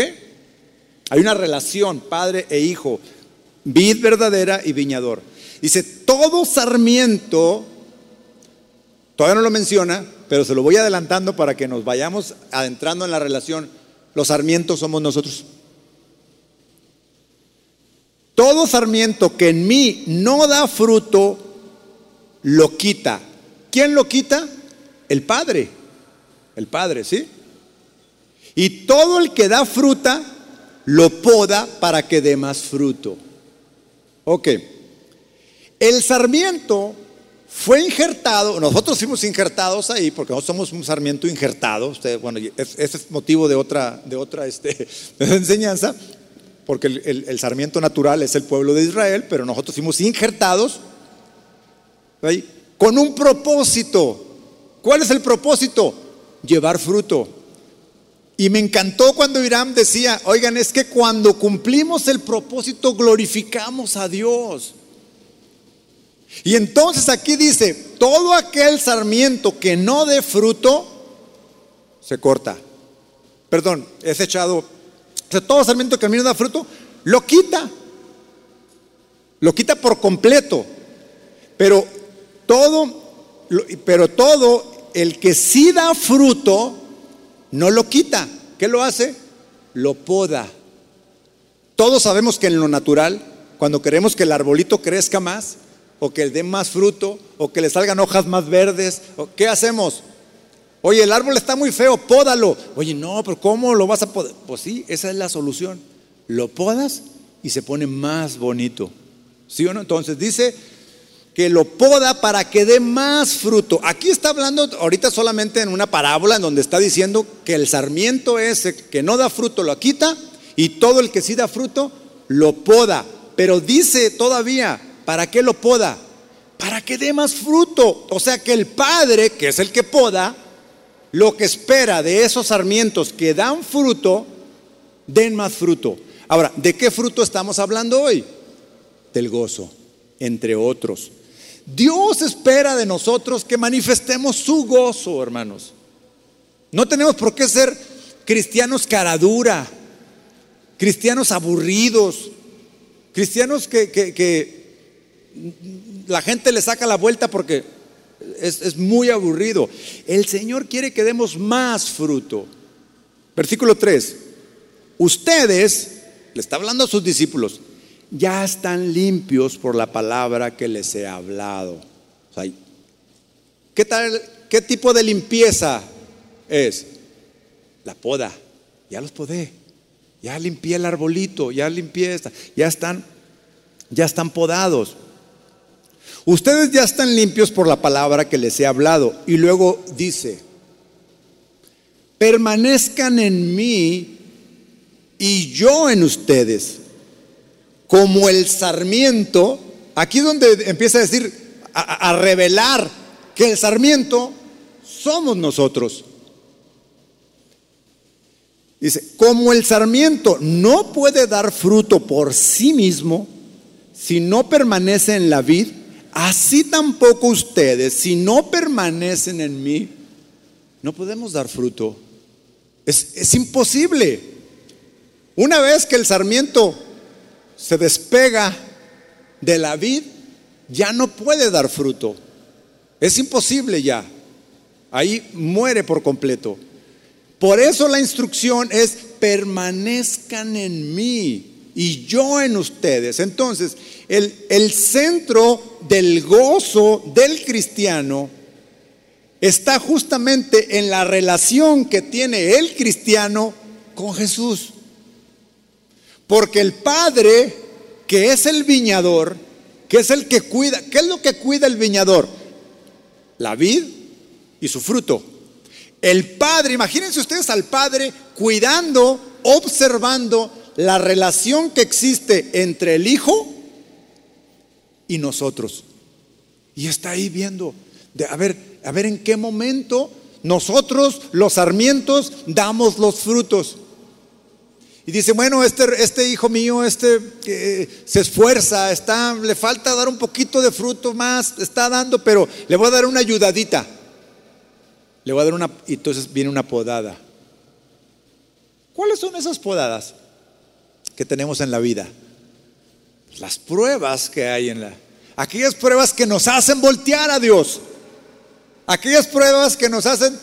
Hay una relación, padre e hijo, vid verdadera y viñador. Dice, todo sarmiento, todavía no lo menciona, pero se lo voy adelantando para que nos vayamos adentrando en la relación. Los sarmientos somos nosotros. Todo sarmiento que en mí no da fruto, lo quita. ¿Quién lo quita? El Padre. El Padre, ¿sí? Y todo el que da fruta, lo poda para que dé más fruto. Ok. El sarmiento fue injertado, nosotros fuimos injertados ahí, porque nosotros somos un sarmiento injertado. Usted, bueno, ese es motivo de otra, de otra este, enseñanza, porque el, el sarmiento natural es el pueblo de Israel, pero nosotros fuimos injertados ahí con un propósito. ¿Cuál es el propósito? Llevar fruto. Y me encantó cuando Irán decía, oigan, es que cuando cumplimos el propósito glorificamos a Dios. Y entonces aquí dice, todo aquel sarmiento que no dé fruto, se corta. Perdón, es echado. todo sarmiento que no da fruto, lo quita. Lo quita por completo. Pero todo, pero todo el que sí da fruto, no lo quita. ¿Qué lo hace? Lo poda. Todos sabemos que en lo natural, cuando queremos que el arbolito crezca más, o que dé más fruto, o que le salgan hojas más verdes, ¿qué hacemos? Oye, el árbol está muy feo, pódalo. Oye, no, pero ¿cómo lo vas a podar? Pues sí, esa es la solución. Lo podas y se pone más bonito. ¿Sí o no? Entonces dice que lo poda para que dé más fruto. Aquí está hablando ahorita solamente en una parábola en donde está diciendo que el sarmiento ese que no da fruto lo quita y todo el que sí da fruto lo poda. Pero dice todavía, ¿para qué lo poda? Para que dé más fruto. O sea que el Padre, que es el que poda, lo que espera de esos sarmientos que dan fruto, den más fruto. Ahora, ¿de qué fruto estamos hablando hoy? Del gozo, entre otros. Dios espera de nosotros que manifestemos su gozo, hermanos. No tenemos por qué ser cristianos caradura, cristianos aburridos, cristianos que, la gente le saca la vuelta porque es, es muy aburrido. El Señor quiere que demos más fruto. Versículo 3. Ustedes, le está hablando a sus discípulos, ya están limpios por la palabra que les he hablado. ¿qué, tal, ¿Qué tipo de limpieza es? La poda. Ya los podé. Ya limpié el arbolito, ya limpié esta. Ya están, ya están podados. Ustedes ya están limpios por la palabra que les he hablado. Y luego dice, permanezcan en mí y yo en ustedes como el sarmiento, aquí donde empieza a decir, a, revelar que el sarmiento somos nosotros. Dice, como el sarmiento no puede dar fruto por sí mismo si no permanece en la vid, así tampoco ustedes, si no permanecen en mí, no podemos dar fruto. Es, es imposible. Una vez que el sarmiento se despega de la vid, ya no puede dar fruto. Es imposible ya. Ahí muere por completo. Por eso la instrucción es permanezcan en mí y yo en ustedes. Entonces, el, el centro del gozo del cristiano está justamente en la relación que tiene el cristiano con Jesús. Porque el Padre, que es el viñador, que es el que cuida, ¿qué es lo que cuida el viñador? La vid y su fruto. El Padre, imagínense ustedes al Padre cuidando, observando la relación que existe entre el Hijo y nosotros. Y está ahí viendo, de, a ver, a ver en qué momento nosotros, los sarmientos, damos los frutos. Y dice, bueno, este, este hijo mío, este se esfuerza, está, le falta dar un poquito de fruto más, está dando, pero le voy a dar una ayudadita. Le voy a dar una, y entonces viene una podada. ¿Cuáles son esas podadas que tenemos en la vida? Las pruebas que hay en la... Aquellas pruebas que nos hacen voltear a Dios. Aquellas pruebas que nos hacen...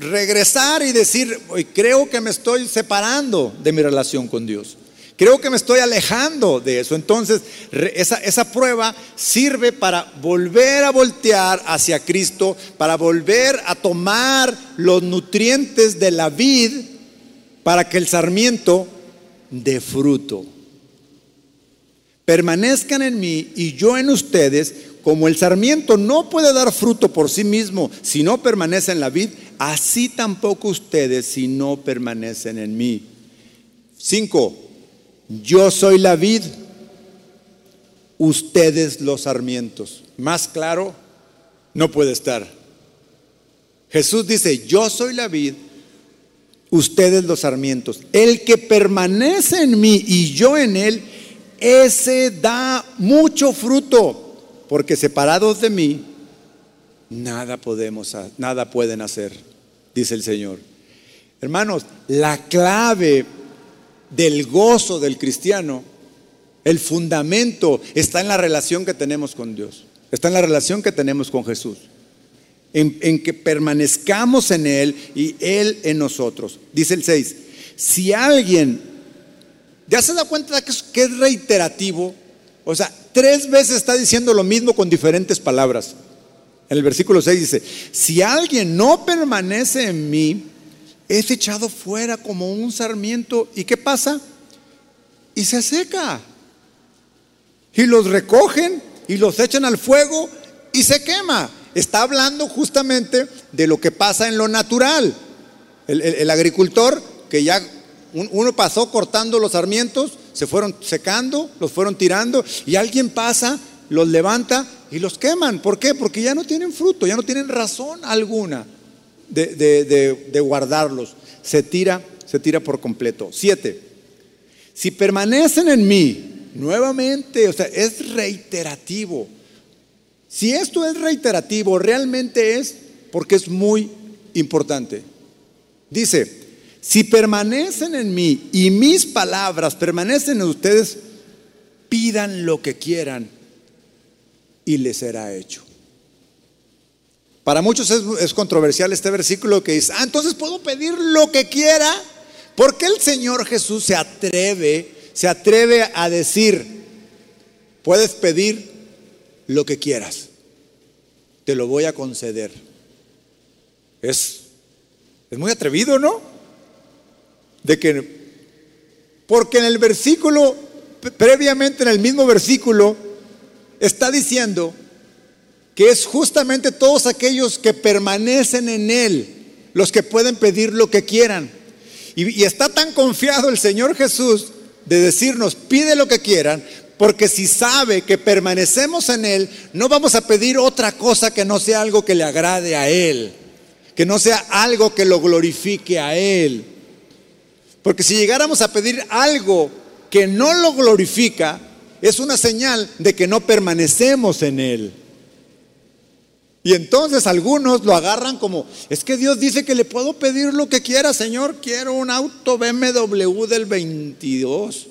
regresar y decir, creo que me estoy separando de mi relación con Dios. Creo que me estoy alejando de eso. Entonces, esa, esa, prueba sirve para volver a voltear hacia Cristo, para volver a tomar los nutrientes de la vid para que el sarmiento dé fruto. Permanezcan en mí y yo en ustedes, como el sarmiento no puede dar fruto por sí mismo si no permanece en la vid, así tampoco ustedes si no permanecen en mí. Cinco, yo soy la vid, ustedes los sarmientos. Más claro, no puede estar. Jesús dice, yo soy la vid, ustedes los sarmientos. El que permanece en mí y yo en él, ese da mucho fruto, porque separados de mí, nada podemos, nada pueden hacer dice el Señor. Hermanos, la clave del gozo del cristiano, el fundamento está en la relación que tenemos con Dios, está en la relación que tenemos con Jesús, en, que permanezcamos en Él y Él en nosotros. Dice el 6, si alguien, ¿ya se da cuenta que es, que es reiterativo? O sea, tres veces está diciendo lo mismo con diferentes palabras. En el versículo 6 dice, si alguien no permanece en mí, es echado fuera como un sarmiento. ¿Y qué pasa? Y se seca. Y los recogen y los echan al fuego y se quema. Está hablando justamente de lo que pasa en lo natural. El, agricultor que ya uno pasó cortando los sarmientos, se fueron secando, los fueron tirando y alguien pasa, los levanta y los queman. ¿Por qué? Porque ya no tienen fruto, ya no tienen razón alguna de, guardarlos. Se tira, se tira por completo. Siete, si permanecen en mí, nuevamente, o sea, es reiterativo. Si esto es reiterativo, realmente es porque es muy importante. Dice, si permanecen en mí y mis palabras permanecen en ustedes, pidan lo que quieran y les será hecho. Para muchos es, controversial este versículo que dice, ah, entonces puedo pedir lo que quiera. porque el Señor Jesús se atreve, se atreve a decir, puedes pedir lo que quieras, te lo voy a conceder? Es, es muy atrevido, ¿no? De que, porque en el versículo, previamente en el mismo versículo, está diciendo que es justamente todos aquellos que permanecen en Él los que pueden pedir lo que quieran. Y, está tan confiado el Señor Jesús de decirnos, pide lo que quieran, porque si sabe que permanecemos en Él, no vamos a pedir otra cosa que no sea algo que le agrade a Él, que no sea algo que lo glorifique a Él. Porque si llegáramos a pedir algo que no lo glorifica, es una señal de que no permanecemos en Él. Y entonces algunos lo agarran como, es que Dios dice que le puedo pedir lo que quiera, Señor, quiero un auto BMW del 22.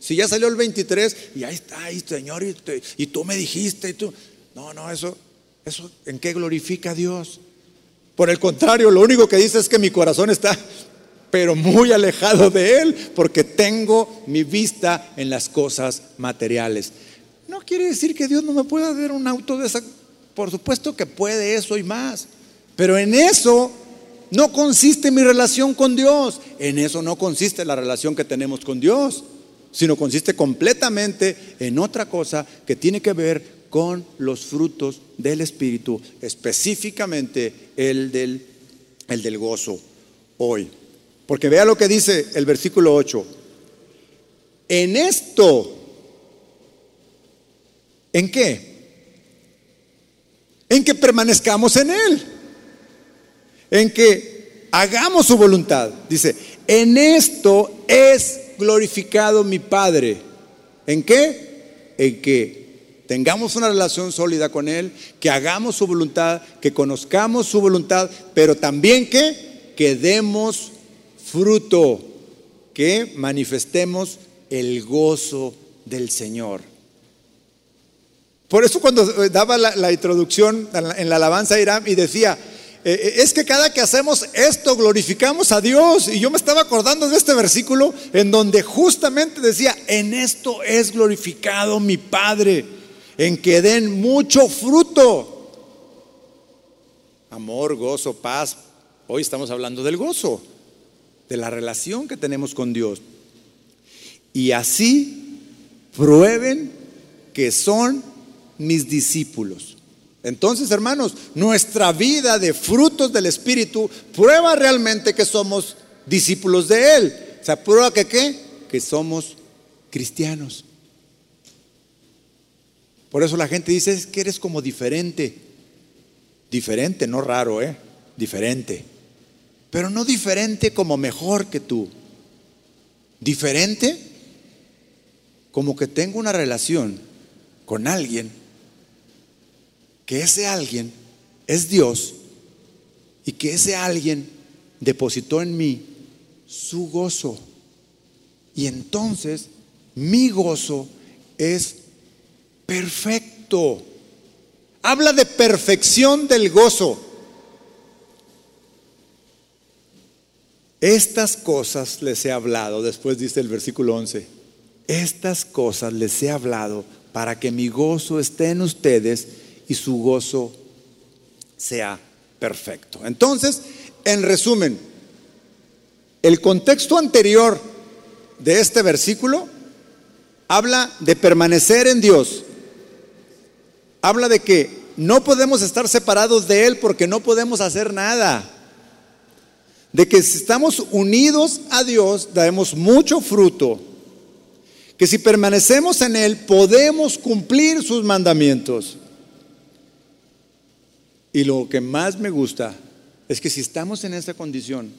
Si ya salió el 23 y ahí está, Señor, y, tú me dijiste, y tú, no, no, eso, eso, ¿en qué glorifica a Dios? Por el contrario, lo único que dice es que mi corazón está, pero muy alejado de Él, porque tengo mi vista en las cosas materiales. No quiere decir que Dios no me pueda dar un auto de esa por supuesto que puede eso y más. Pero en eso no consiste mi relación con Dios. En eso no consiste la relación que tenemos con Dios. Sino consiste completamente en otra cosa que tiene que ver con los frutos del Espíritu, específicamente el del, el del gozo hoy. Porque vea lo que dice el versículo 8. En esto, ¿en qué? en que permanezcamos en Él, en que hagamos su voluntad. Dice, en esto es glorificado mi Padre. ¿En qué? En que tengamos una relación sólida con Él, que hagamos su voluntad, que conozcamos su voluntad, pero también que, que demos fruto, que manifestemos el gozo del Señor. Por eso cuando eh, daba la, introducción en la, alabanza a Irán y decía, eh, eh, es que cada que hacemos esto glorificamos a Dios. Y yo me estaba acordando de este versículo en donde justamente decía, en esto es glorificado mi Padre, en que den mucho fruto. Amor, gozo, paz. Hoy estamos hablando del gozo, de la relación que tenemos con Dios. Y así prueben que son mis discípulos. Entonces, hermanos, nuestra vida de frutos del Espíritu prueba realmente que somos discípulos de Él. O sea, prueba que qué? Que somos cristianos. Por eso la gente dice es que eres como diferente. Diferente, no raro, ¿eh? Diferente. Pero no diferente como mejor que tú. Diferente como que tengo una relación con alguien que ese alguien es Dios y que ese alguien depositó en mí su gozo. Y entonces mi gozo es perfecto. Habla de perfección del gozo. Estas cosas les he hablado, después dice el versículo 11, estas cosas les he hablado para que mi gozo esté en ustedes y su gozo sea perfecto. Entonces, en resumen, el contexto anterior de este versículo habla de permanecer en Dios, habla de que no podemos estar separados de Él porque no podemos hacer nada. De que si estamos unidos a Dios, daremos mucho fruto. Que si permanecemos en Él, podemos cumplir sus mandamientos. Y lo que más me gusta es que si estamos en esa condición,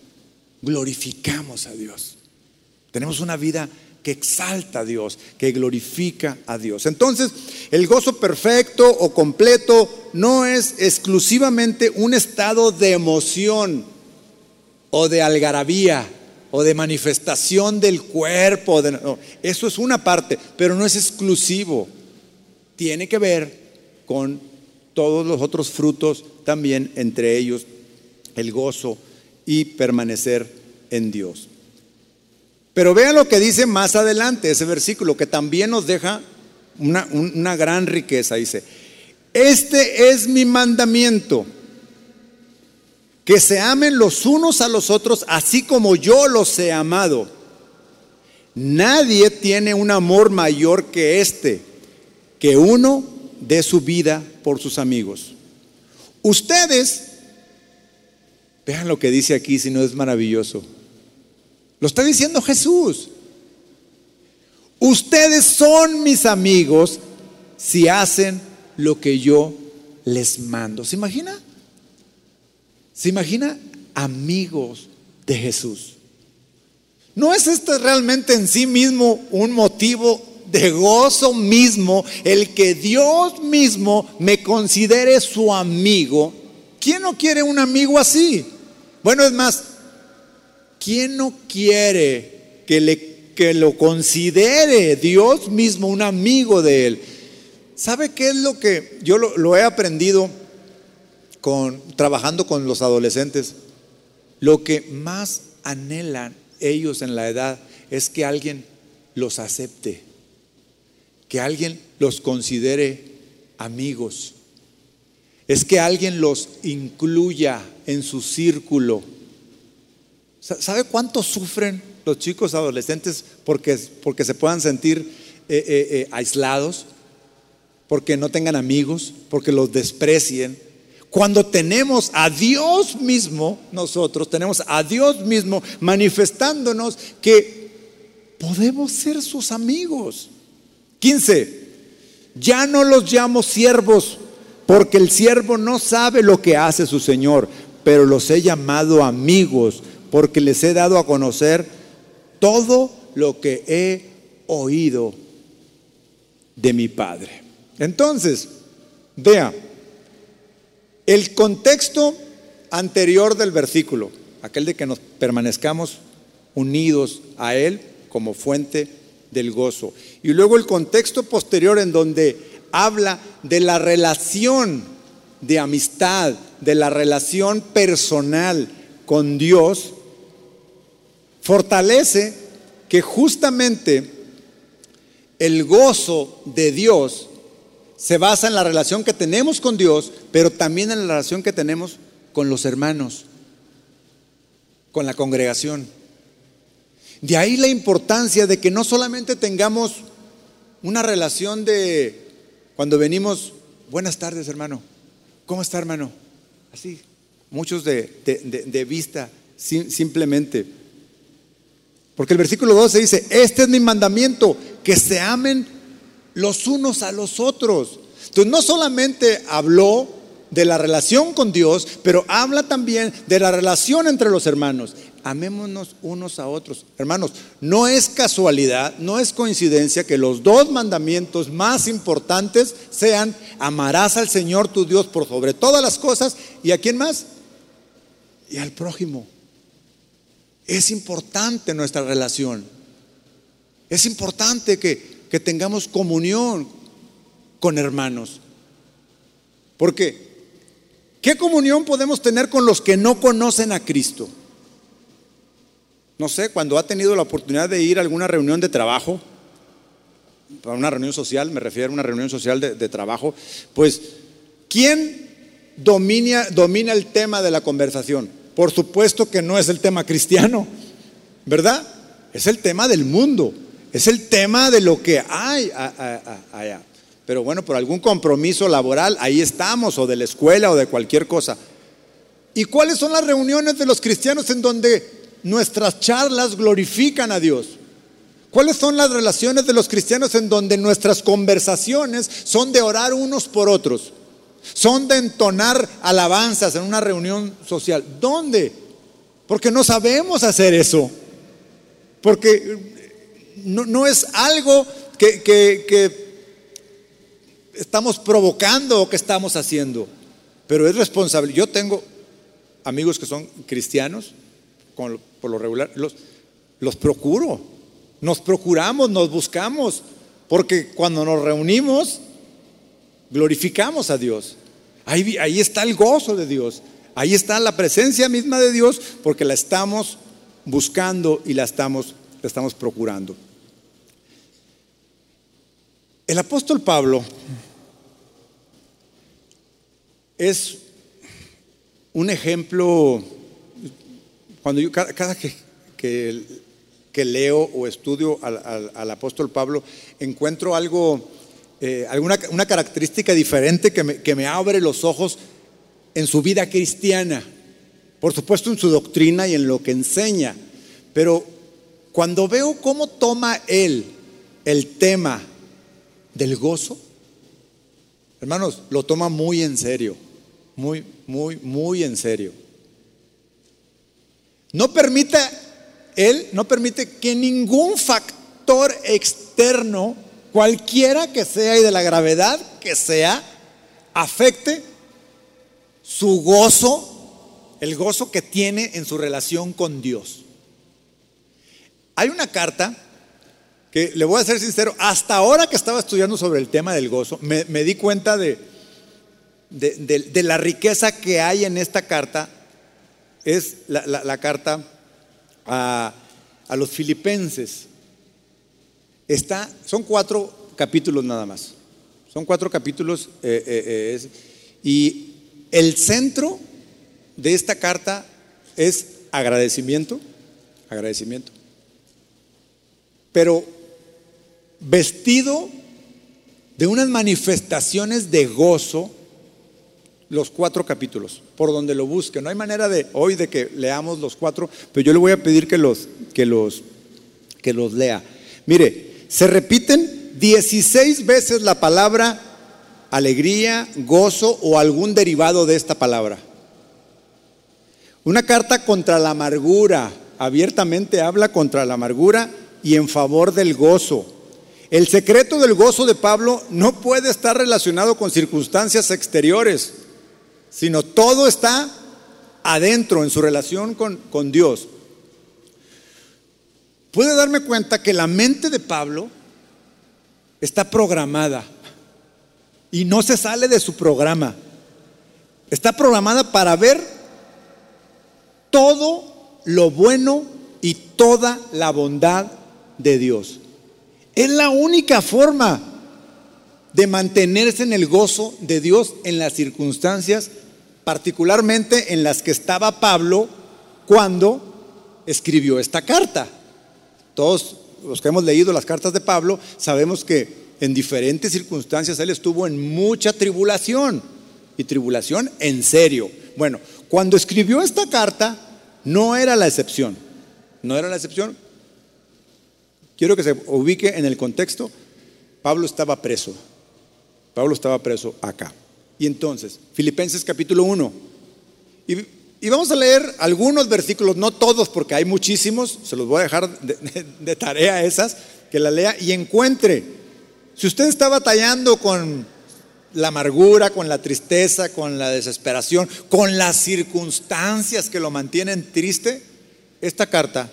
glorificamos a Dios. Tenemos una vida que exalta a Dios, que glorifica a Dios. Entonces, el gozo perfecto o completo no es exclusivamente un estado de emoción o de algarabía o de manifestación del cuerpo. eso es una parte, pero no es exclusivo. Tiene que ver con todos los otros frutos también, entre ellos el gozo y permanecer en Dios. Pero vean lo que dice más adelante ese versículo, que también nos deja una, una gran riqueza. Dice, este es mi mandamiento, que se amen los unos a los otros, así como yo los he amado. Nadie tiene un amor mayor que este, que uno dé su vida por sus amigos. Ustedes, vean lo que dice aquí, si no es maravilloso. Lo está diciendo Jesús. Ustedes son mis amigos si hacen lo que yo les mando. ¿Se imagina? ¿Se imagina amigos de Jesús? ¿No es este realmente en sí mismo un motivo de gozo mismo el que Dios mismo me considere su amigo? ¿Quién no quiere un amigo así? Bueno, es más, ¿Quién no quiere que, le, que lo considere Dios mismo un amigo de él? ¿Sabe qué es lo que yo lo, he aprendido con, trabajando con los adolescentes? Lo que más anhelan ellos en la edad es que alguien los acepte, que alguien los considere amigos, es que alguien los incluya en su círculo ¿Sabe cuánto sufren los chicos adolescentes porque, porque se puedan sentir eh, eh, eh, aislados, porque no tengan amigos, porque los desprecien? Cuando tenemos a Dios mismo, nosotros tenemos a Dios mismo manifestándonos que podemos ser sus amigos. 15. Ya no los llamo siervos, porque el siervo no sabe lo que hace su Señor, pero los he llamado amigos porque les he dado a conocer todo lo que he oído de mi Padre. Entonces, vea, el contexto anterior del versículo, aquel de que nos permanezcamos unidos a Él como fuente del gozo. Y luego el contexto posterior en donde habla de la relación de amistad, de la relación personal con Dios, fortalece que justamente el gozo de Dios se basa en la relación que tenemos con Dios, pero también en la relación que tenemos con los hermanos, con la congregación. De ahí la importancia de que no solamente tengamos una relación de cuando venimos, buenas tardes hermano, ¿cómo está hermano? Así, muchos de, vista simplemente porque el versículo 12 dice, este es mi mandamiento, que se amen los unos a los otros. Entonces no solamente habló de la relación con Dios, pero habla también de la relación entre los hermanos. Amémonos unos a otros. Hermanos, no es casualidad, no es coincidencia que los dos mandamientos más importantes sean amarás al Señor tu Dios por sobre todas las cosas y a quién más? Y al prójimo. Es importante nuestra relación. Es importante que, tengamos comunión con hermanos. Porque, ¿qué comunión podemos tener con los que no conocen a Cristo? No sé, cuando ha tenido la oportunidad de ir a alguna reunión de trabajo, para una reunión social, me refiero a una reunión social de, de trabajo, pues, ¿quién domina, domina el tema de la conversación? Por supuesto que no es el tema cristiano, ¿verdad? Es el tema del mundo, es el tema de lo que hay allá. pero bueno, por algún compromiso laboral, ahí estamos, o de la escuela o de cualquier cosa. ¿Y cuáles son las reuniones de los cristianos en donde nuestras charlas glorifican a Dios? ¿Cuáles son las relaciones de los cristianos en donde nuestras conversaciones son de orar unos por otros? Son de entonar alabanzas en una reunión social. ¿Dónde? Porque no sabemos hacer eso. Porque no, es algo que, estamos provocando o que estamos haciendo. Pero es responsable. Yo tengo amigos que son cristianos, por lo regular, los, procuro. Nos procuramos, nos buscamos, porque cuando nos reunimos, glorificamos a Dios. Ahí, está el gozo de Dios. Ahí está la presencia misma de Dios, porque la estamos buscando y la estamos procurando. El apóstol Pablo es un ejemplo, cuando yo cada, que, que, leo o estudio al, apóstol Pablo, encuentro algo, eh, alguna una característica diferente que me, que me abre los ojos en su vida cristiana, por supuesto en su doctrina y en lo que enseña, pero cuando veo cómo toma él el tema del gozo, hermanos, lo toma muy en serio muy, muy, muy en serio. No permite, él no permite que ningún factor externo, cualquiera que sea y de la gravedad que sea, afecte su gozo, el gozo que tiene en su relación con Dios. Hay una carta que le voy a ser sincero, hasta ahora que estaba estudiando sobre el tema del gozo, me, di cuenta de, de, la riqueza que hay en esta carta es la, carta a, los filipenses. Está, son cuatro capítulos nada más. Son cuatro capítulos eh, eh, eh, y el centro de esta carta es agradecimiento, agradecimiento, pero vestido de unas manifestaciones de gozo los cuatro capítulos, por donde lo busque. No hay manera de hoy de que leamos los cuatro, pero yo le voy a pedir que los, que los, que los lea. Mire, se repiten 16 veces la palabra alegría, gozo o algún derivado de esta palabra. Una carta contra la amargura, abiertamente habla contra la amargura y en favor del gozo. El secreto del gozo de Pablo no puede estar relacionado con circunstancias exteriores sino todo está adentro en su relación con, con Dios. Puede darme cuenta que la mente de Pablo está programada y no se sale de su programa. Está programada para ver todo lo bueno y toda la bondad de Dios. Es la única forma de mantenerse en el gozo de Dios en las circunstancias particularmente en las que estaba Pablo cuando escribió esta carta. Todos los que hemos leído las cartas de Pablo sabemos que en diferentes circunstancias él estuvo en mucha tribulación y tribulación en serio. Bueno, cuando escribió esta carta no era la excepción, no era la excepción. Quiero que se ubique en el contexto. Pablo estaba preso. Pablo estaba preso acá. Y entonces, Filipenses capítulo 1. Y, vamos a leer algunos versículos, no todos porque hay muchísimos, se los voy a dejar de, de tarea esas, que la lea y encuentre. Si usted está batallando con la amargura, con la tristeza, con la desesperación, con las circunstancias que lo mantienen triste, esta carta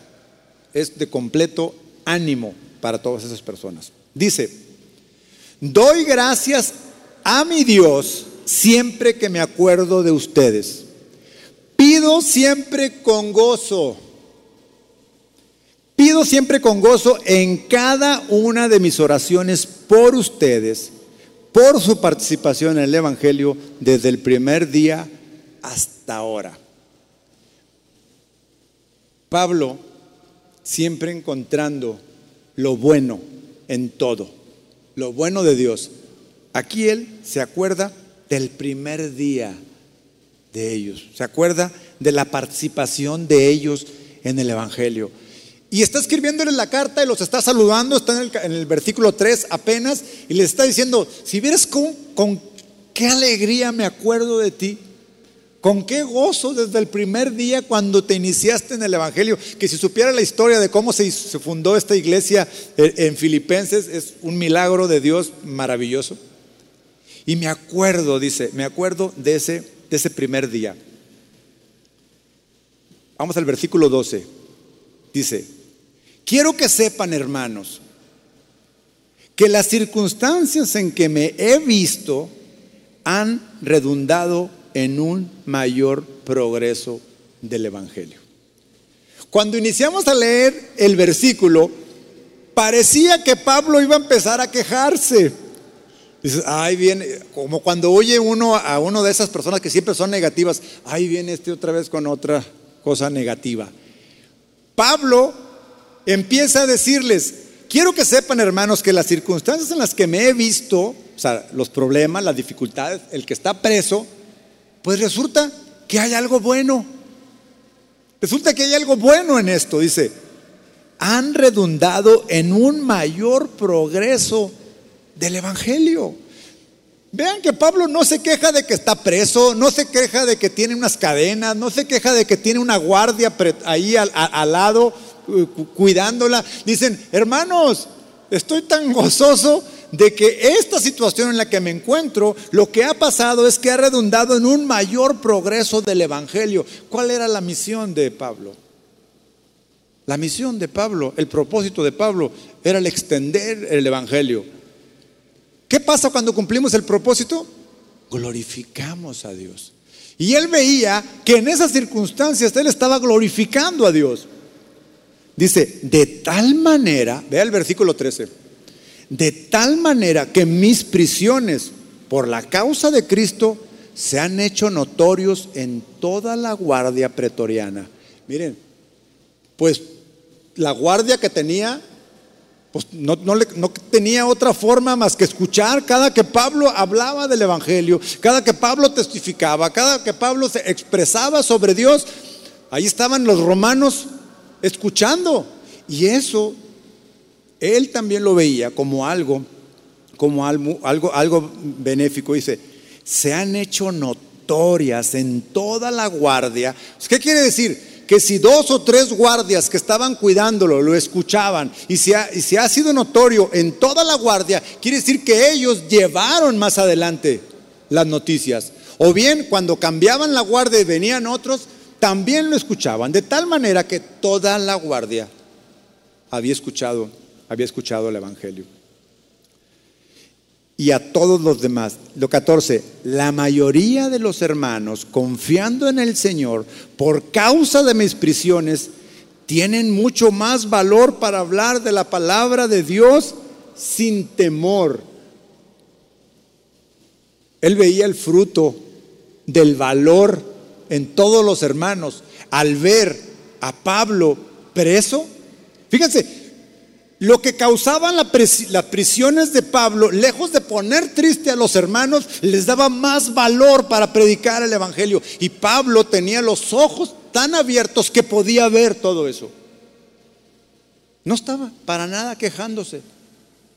es de completo ánimo para todas esas personas. Dice, doy gracias a mi Dios siempre que me acuerdo de ustedes. Pido siempre con gozo. Pido siempre con gozo en cada una de mis oraciones por ustedes, por su participación en el Evangelio desde el primer día hasta ahora. Pablo siempre encontrando lo bueno en todo, lo bueno de Dios Aquí él se acuerda del primer día de ellos, se acuerda de la participación de ellos en el Evangelio. Y está escribiéndoles la carta y los está saludando, está en el, versículo 3 apenas, y les está diciendo, si vieras con, con qué alegría me acuerdo de ti, con qué gozo desde el primer día cuando te iniciaste en el Evangelio, que si supiera la historia de cómo se, fundó esta iglesia eh, en Filipenses, es un milagro de Dios maravilloso. Y me acuerdo, dice, me acuerdo de ese, de ese primer día. Vamos al versículo 12. Dice, quiero que sepan, hermanos, que las circunstancias en que me he visto han redundado en un mayor progreso del Evangelio. Cuando iniciamos a leer el versículo, parecía que Pablo iba a empezar a quejarse. Dices, ay, viene, como cuando oye uno a uno de esas personas que siempre son negativas, ay, viene este otra vez con otra cosa negativa. Pablo empieza a decirles, quiero que sepan, hermanos, que las circunstancias en las que me he visto, o sea, los problemas, las dificultades, el que está preso, pues resulta que hay algo bueno. Resulta que hay algo bueno en esto, dice, han redundado en un mayor progreso del Evangelio. Vean que Pablo no se queja de que está preso, no se queja de que tiene unas cadenas, no se queja de que tiene una guardia ahí al, al lado cuidándola. Dicen, hermanos, estoy tan gozoso de que esta situación en la que me encuentro, lo que ha pasado es que ha redundado en un mayor progreso del Evangelio. ¿Cuál era la misión de Pablo? La misión de Pablo, el propósito de Pablo era el extender el Evangelio. ¿Qué pasa cuando cumplimos el propósito? Glorificamos a Dios. Y él veía que en esas circunstancias él estaba glorificando a Dios. Dice, de tal manera, vea el versículo 13, de tal manera que mis prisiones por la causa de Cristo se han hecho notorios en toda la guardia pretoriana. Miren, pues la guardia que tenía pues no, tenía otra forma más que escuchar cada que Pablo hablaba del Evangelio, cada que Pablo testificaba, cada que Pablo se expresaba sobre Dios, ahí estaban los romanos escuchando. Y eso él también lo veía como algo, como algo, algo, benéfico. Dice, se han hecho notorias en toda la guardia. ¿Qué quiere decir? que si dos o tres guardias que estaban cuidándolo lo escuchaban y se, ha, y se ha sido notorio en toda la guardia, quiere decir que ellos llevaron más adelante las noticias. O bien cuando cambiaban la guardia y venían otros, también lo escuchaban, de tal manera que toda la guardia había escuchado, había escuchado el Evangelio y a todos los demás. Lo 14, la mayoría de los hermanos, confiando en el Señor, por causa de mis prisiones, tienen mucho más valor para hablar de la palabra de Dios sin temor. Él veía el fruto del valor en todos los hermanos al ver a Pablo preso. Fíjense, lo que causaban las prisiones de Pablo, lejos de poner triste a los hermanos, les daba más valor para predicar el Evangelio. Y Pablo tenía los ojos tan abiertos que podía ver todo eso. No estaba para nada quejándose.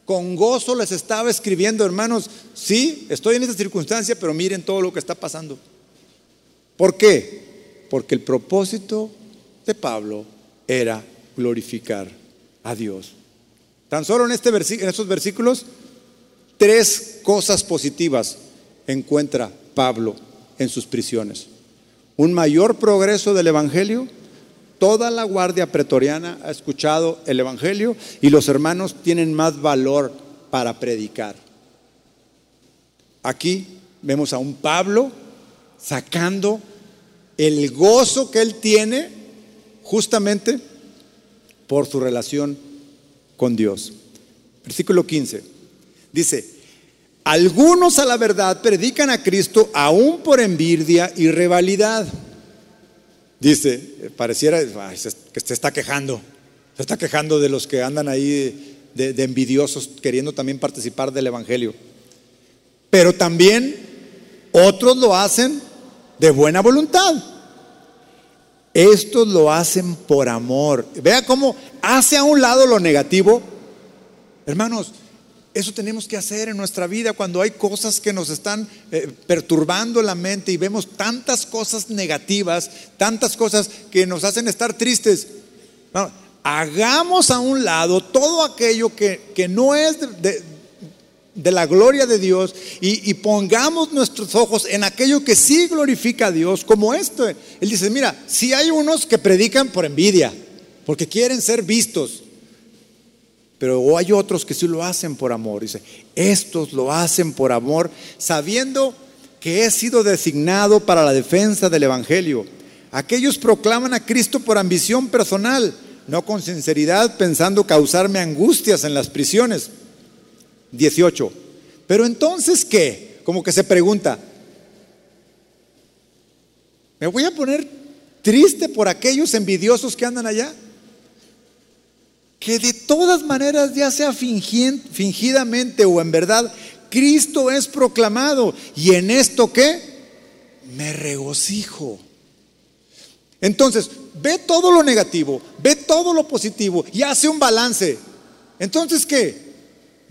Con gozo les estaba escribiendo, hermanos, sí, estoy en esta circunstancia, pero miren todo lo que está pasando. ¿Por qué? Porque el propósito de Pablo era glorificar a Dios. Tan solo en, este en estos versículos, tres cosas positivas encuentra Pablo en sus prisiones. Un mayor progreso del Evangelio, toda la guardia pretoriana ha escuchado el Evangelio y los hermanos tienen más valor para predicar. Aquí vemos a un Pablo sacando el gozo que él tiene justamente por su relación con Dios. Versículo 15. Dice, algunos a la verdad predican a Cristo aún por envidia y rivalidad. Dice, pareciera que se está quejando, se está quejando de los que andan ahí de, de envidiosos queriendo también participar del Evangelio. pero también otros lo hacen de buena voluntad. Estos lo hacen por amor. Vea cómo hace a un lado lo negativo. Hermanos, eso tenemos que hacer en nuestra vida cuando hay cosas que nos están eh, perturbando la mente y vemos tantas cosas negativas, tantas cosas que nos hacen estar tristes. hagamos a un lado todo aquello que, no es de, la gloria de Dios y, y, pongamos nuestros ojos en aquello que sí glorifica a Dios, como esto. Él dice, mira, si hay unos que predican por envidia, porque quieren ser vistos, pero hay otros que sí lo hacen por amor. Dice, estos lo hacen por amor, sabiendo que he sido designado para la defensa del Evangelio. Aquellos proclaman a Cristo por ambición personal, no con sinceridad, pensando causarme angustias en las prisiones. 18. Pero entonces, ¿qué? Como que se pregunta, ¿me voy a poner triste por aquellos envidiosos que andan allá? que de todas maneras, ya sea fingidamente o en verdad, Cristo es proclamado. ¿Y en esto qué? Me regocijo. Entonces, ve todo lo negativo, ve todo lo positivo y hace un balance. Entonces, ¿qué?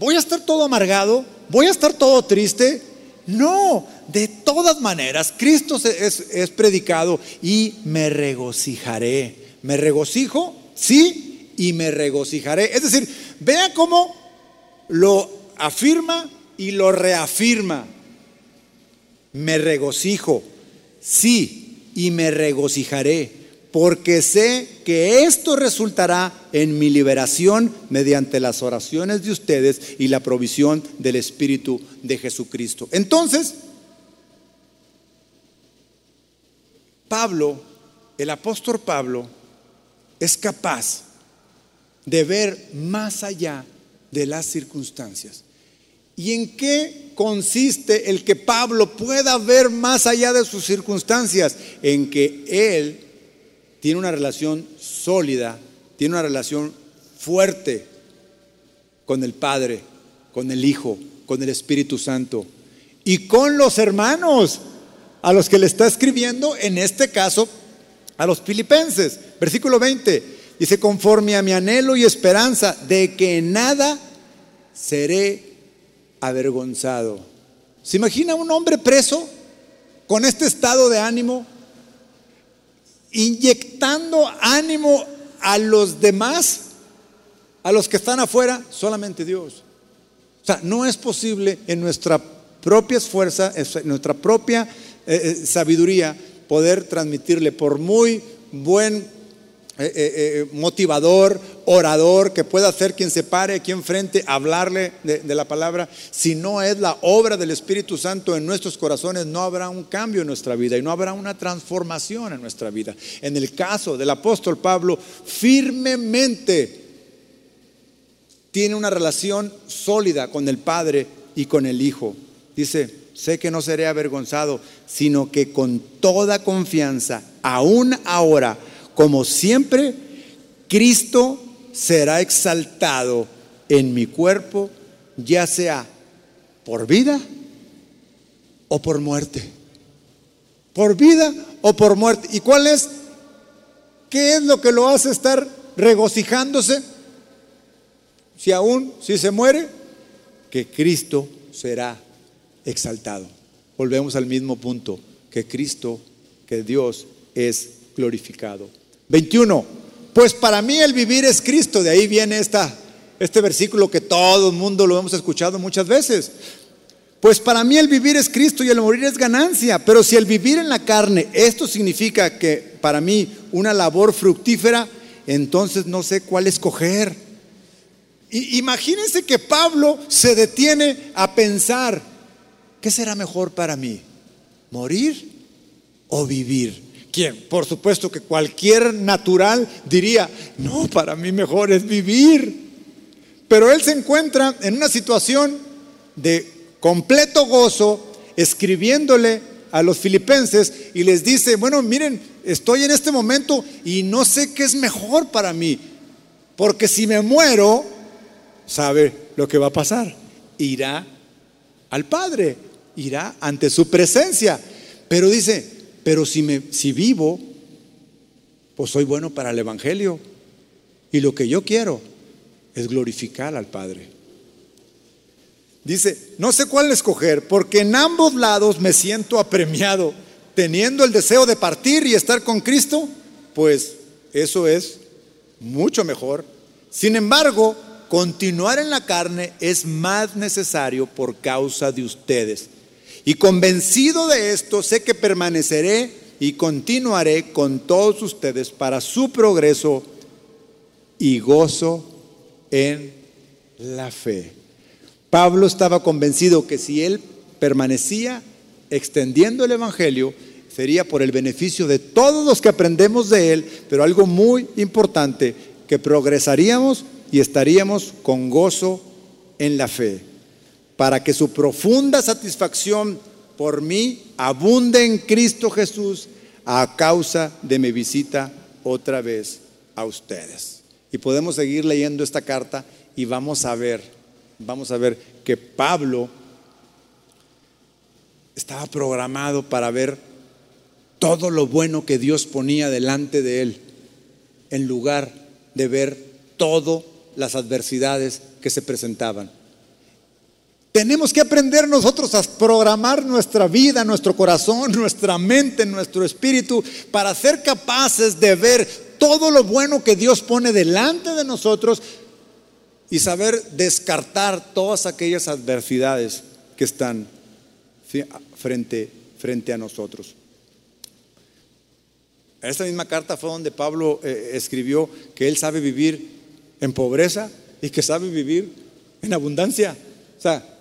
¿Voy a estar todo amargado? ¿Voy a estar todo triste? No, de todas maneras, Cristo es, predicado y me regocijaré. ¿Me regocijo? Sí, y me regocijaré. Es decir, vea cómo lo afirma y lo reafirma. Me regocijo, sí, y me regocijaré, porque sé que esto resultará en mi liberación mediante las oraciones de ustedes y la provisión del Espíritu de Jesucristo. Entonces, Pablo, el apóstol Pablo, es capaz de ver más allá de las circunstancias. ¿Y en qué consiste el que Pablo pueda ver más allá de sus circunstancias? En que él tiene una relación sólida, tiene una relación fuerte con el Padre, con el Hijo, con el Espíritu Santo y con los hermanos a los que le está escribiendo, en este caso, a los filipenses. Versículo 20. Dice, conforme a mi anhelo y esperanza de que nada seré avergonzado. ¿Se imagina un hombre preso con este estado de ánimo, inyectando ánimo a los demás, a los que están afuera? Solamente Dios. O sea, no es posible en nuestra propia fuerza, en nuestra propia eh, eh, sabiduría, poder transmitirle por muy buen eh, eh, eh, motivador, orador, que pueda hacer quien se pare aquí enfrente, hablarle de, la palabra. Si no es la obra del Espíritu Santo en nuestros corazones, no habrá un cambio en nuestra vida y no habrá una transformación en nuestra vida. En el caso del apóstol Pablo, firmemente tiene una relación sólida con el Padre y con el Hijo. Dice, sé que no seré avergonzado, sino que con toda confianza, aún ahora, como siempre, Cristo será exaltado en mi cuerpo, ya sea por vida o por muerte. Por vida o por muerte. ¿Y cuál es? ¿Qué es lo que lo hace estar regocijándose? Si aún, si se muere, que Cristo será exaltado. Volvemos al mismo punto, que Cristo, que Dios es glorificado. 21. Pues para mí el vivir es Cristo. De ahí viene esta, este versículo que todo el mundo lo hemos escuchado muchas veces. Pues para mí el vivir es Cristo y el morir es ganancia. Pero si el vivir en la carne, esto significa que para mí una labor fructífera, entonces no sé cuál escoger. Y imagínense que Pablo se detiene a pensar, ¿qué será mejor para mí? ¿Morir o vivir? ¿Quién? Por supuesto que cualquier natural diría, no, para mí mejor es vivir. Pero él se encuentra en una situación de completo gozo, escribiéndole a los filipenses y les dice, bueno, miren, estoy en este momento y no sé qué es mejor para mí, porque si me muero, sabe lo que va a pasar, irá al Padre irá ante su presencia. Pero dice, pero si, me, si vivo, pues soy bueno para el Evangelio. Y lo que yo quiero es glorificar al Padre. Dice, no sé cuál escoger, porque en ambos lados me siento apremiado, teniendo el deseo de partir y estar con Cristo, pues eso es mucho mejor. Sin embargo, continuar en la carne es más necesario por causa de ustedes. Y convencido de esto, sé que permaneceré y continuaré con todos ustedes para su progreso y gozo en la fe. Pablo estaba convencido que si él permanecía extendiendo el Evangelio, sería por el beneficio de todos los que aprendemos de él, pero algo muy importante, que progresaríamos y estaríamos con gozo en la fe, para que su profunda satisfacción por mí abunde en Cristo Jesús a causa de mi visita otra vez a ustedes. Y podemos seguir leyendo esta carta y vamos a ver, vamos a ver que Pablo estaba programado para ver todo lo bueno que Dios ponía delante de él, en lugar de ver todo las adversidades que se presentaban. Tenemos que aprender nosotros a programar nuestra vida, nuestro corazón, nuestra mente, nuestro espíritu, para ser capaces de ver todo lo bueno que Dios pone delante de nosotros y saber descartar todas aquellas adversidades que están frente, frente a nosotros. Esta misma carta fue donde Pablo eh, escribió que él sabe vivir en pobreza y que sabe vivir en abundancia. O sea,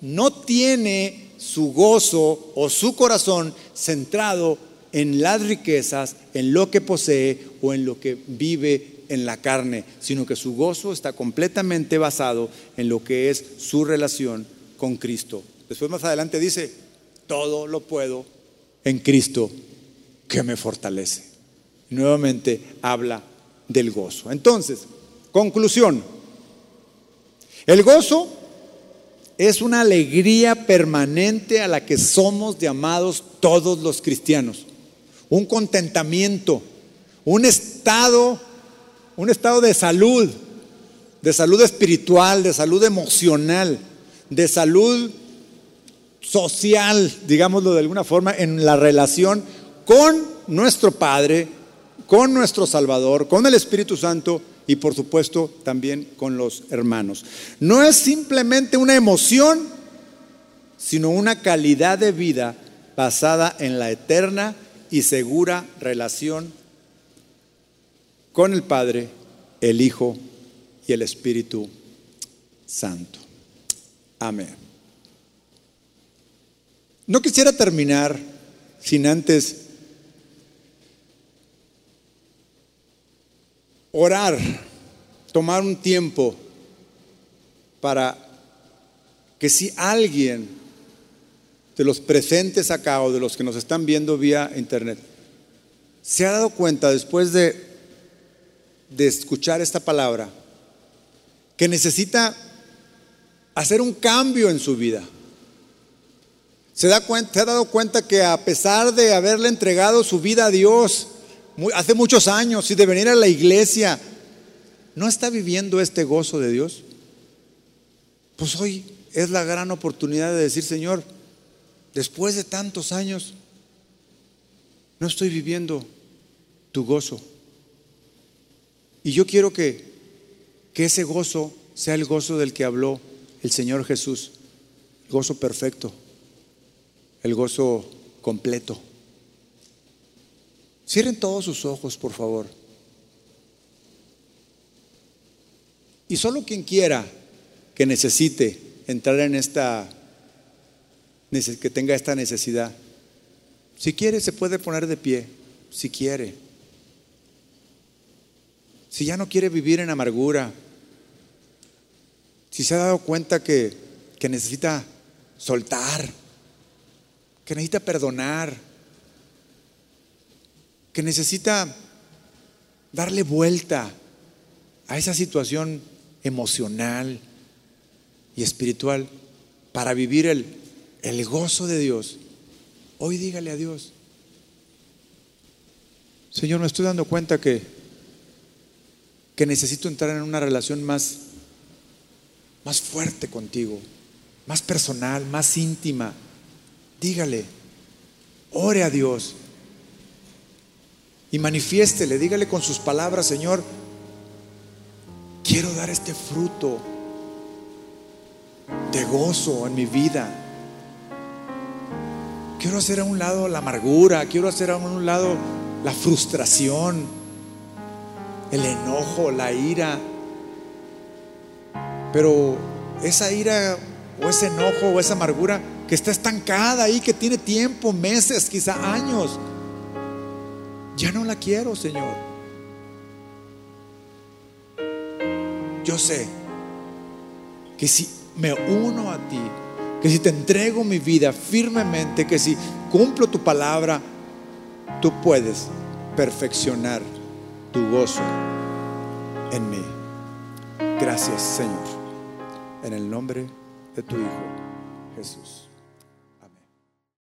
no tiene su gozo o su corazón centrado en las riquezas, en lo que posee o en lo que vive en la carne, sino que su gozo está completamente basado en lo que es su relación con Cristo. Después más adelante dice, todo lo puedo en Cristo que me fortalece. nuevamente habla del gozo. Entonces, Conclusión. El gozo es una alegría permanente a la que somos llamados todos los cristianos. Un contentamiento, un estado, un estado de salud, de salud espiritual, de salud emocional, de salud social, digámoslo de alguna forma, en la relación con nuestro Padre, con nuestro Salvador, con el Espíritu Santo y por supuesto también con los hermanos. No es simplemente una emoción, sino una calidad de vida basada en la eterna y segura relación con el Padre, el Hijo y el Espíritu Santo. Amén. No quisiera terminar sin antes orar, tomar un tiempo para que si alguien de los presentes acá o de los que nos están viendo vía internet se ha dado cuenta después de, de escuchar esta palabra que necesita hacer un cambio en su vida. Se, da cuenta, se ha dado cuenta que a pesar de haberle entregado su vida a Dios, hace muchos años y de venir a la iglesia, ¿no está viviendo este gozo de Dios? Pues hoy es la gran oportunidad de decir, Señor, después de tantos años, no estoy viviendo tu gozo. Y yo quiero que, que ese gozo sea el gozo del que habló el Señor Jesús, el gozo perfecto, el gozo completo. Cierren todos sus ojos, por favor. Y solo quien quiera que necesite entrar en esta, que tenga esta necesidad, si quiere se puede poner de pie, si quiere. Si ya no quiere vivir en amargura, si se ha dado cuenta que, que necesita soltar, que necesita perdonar, que necesita darle vuelta a esa situación emocional y espiritual para vivir el el gozo de Dios, hoy dígale a Dios, Señor, me estoy dando cuenta que, que necesito entrar en una relación más, más fuerte contigo, más personal, más íntima. Dígale, ore a Dios y manifiéstele, dígale con sus palabras, Señor, quiero dar este fruto de gozo en mi vida. Quiero hacer a un lado la amargura, quiero hacer a un lado la frustración, el enojo, la ira. Pero esa ira o ese enojo o esa amargura que está estancada ahí, que tiene tiempo, meses, quizá años, ya no la quiero, Señor. Yo sé que si me uno a ti, que si te entrego mi vida firmemente, que si cumplo tu palabra, tú puedes perfeccionar tu gozo en mí. Gracias, Señor. En el nombre de tu Hijo, Jesús.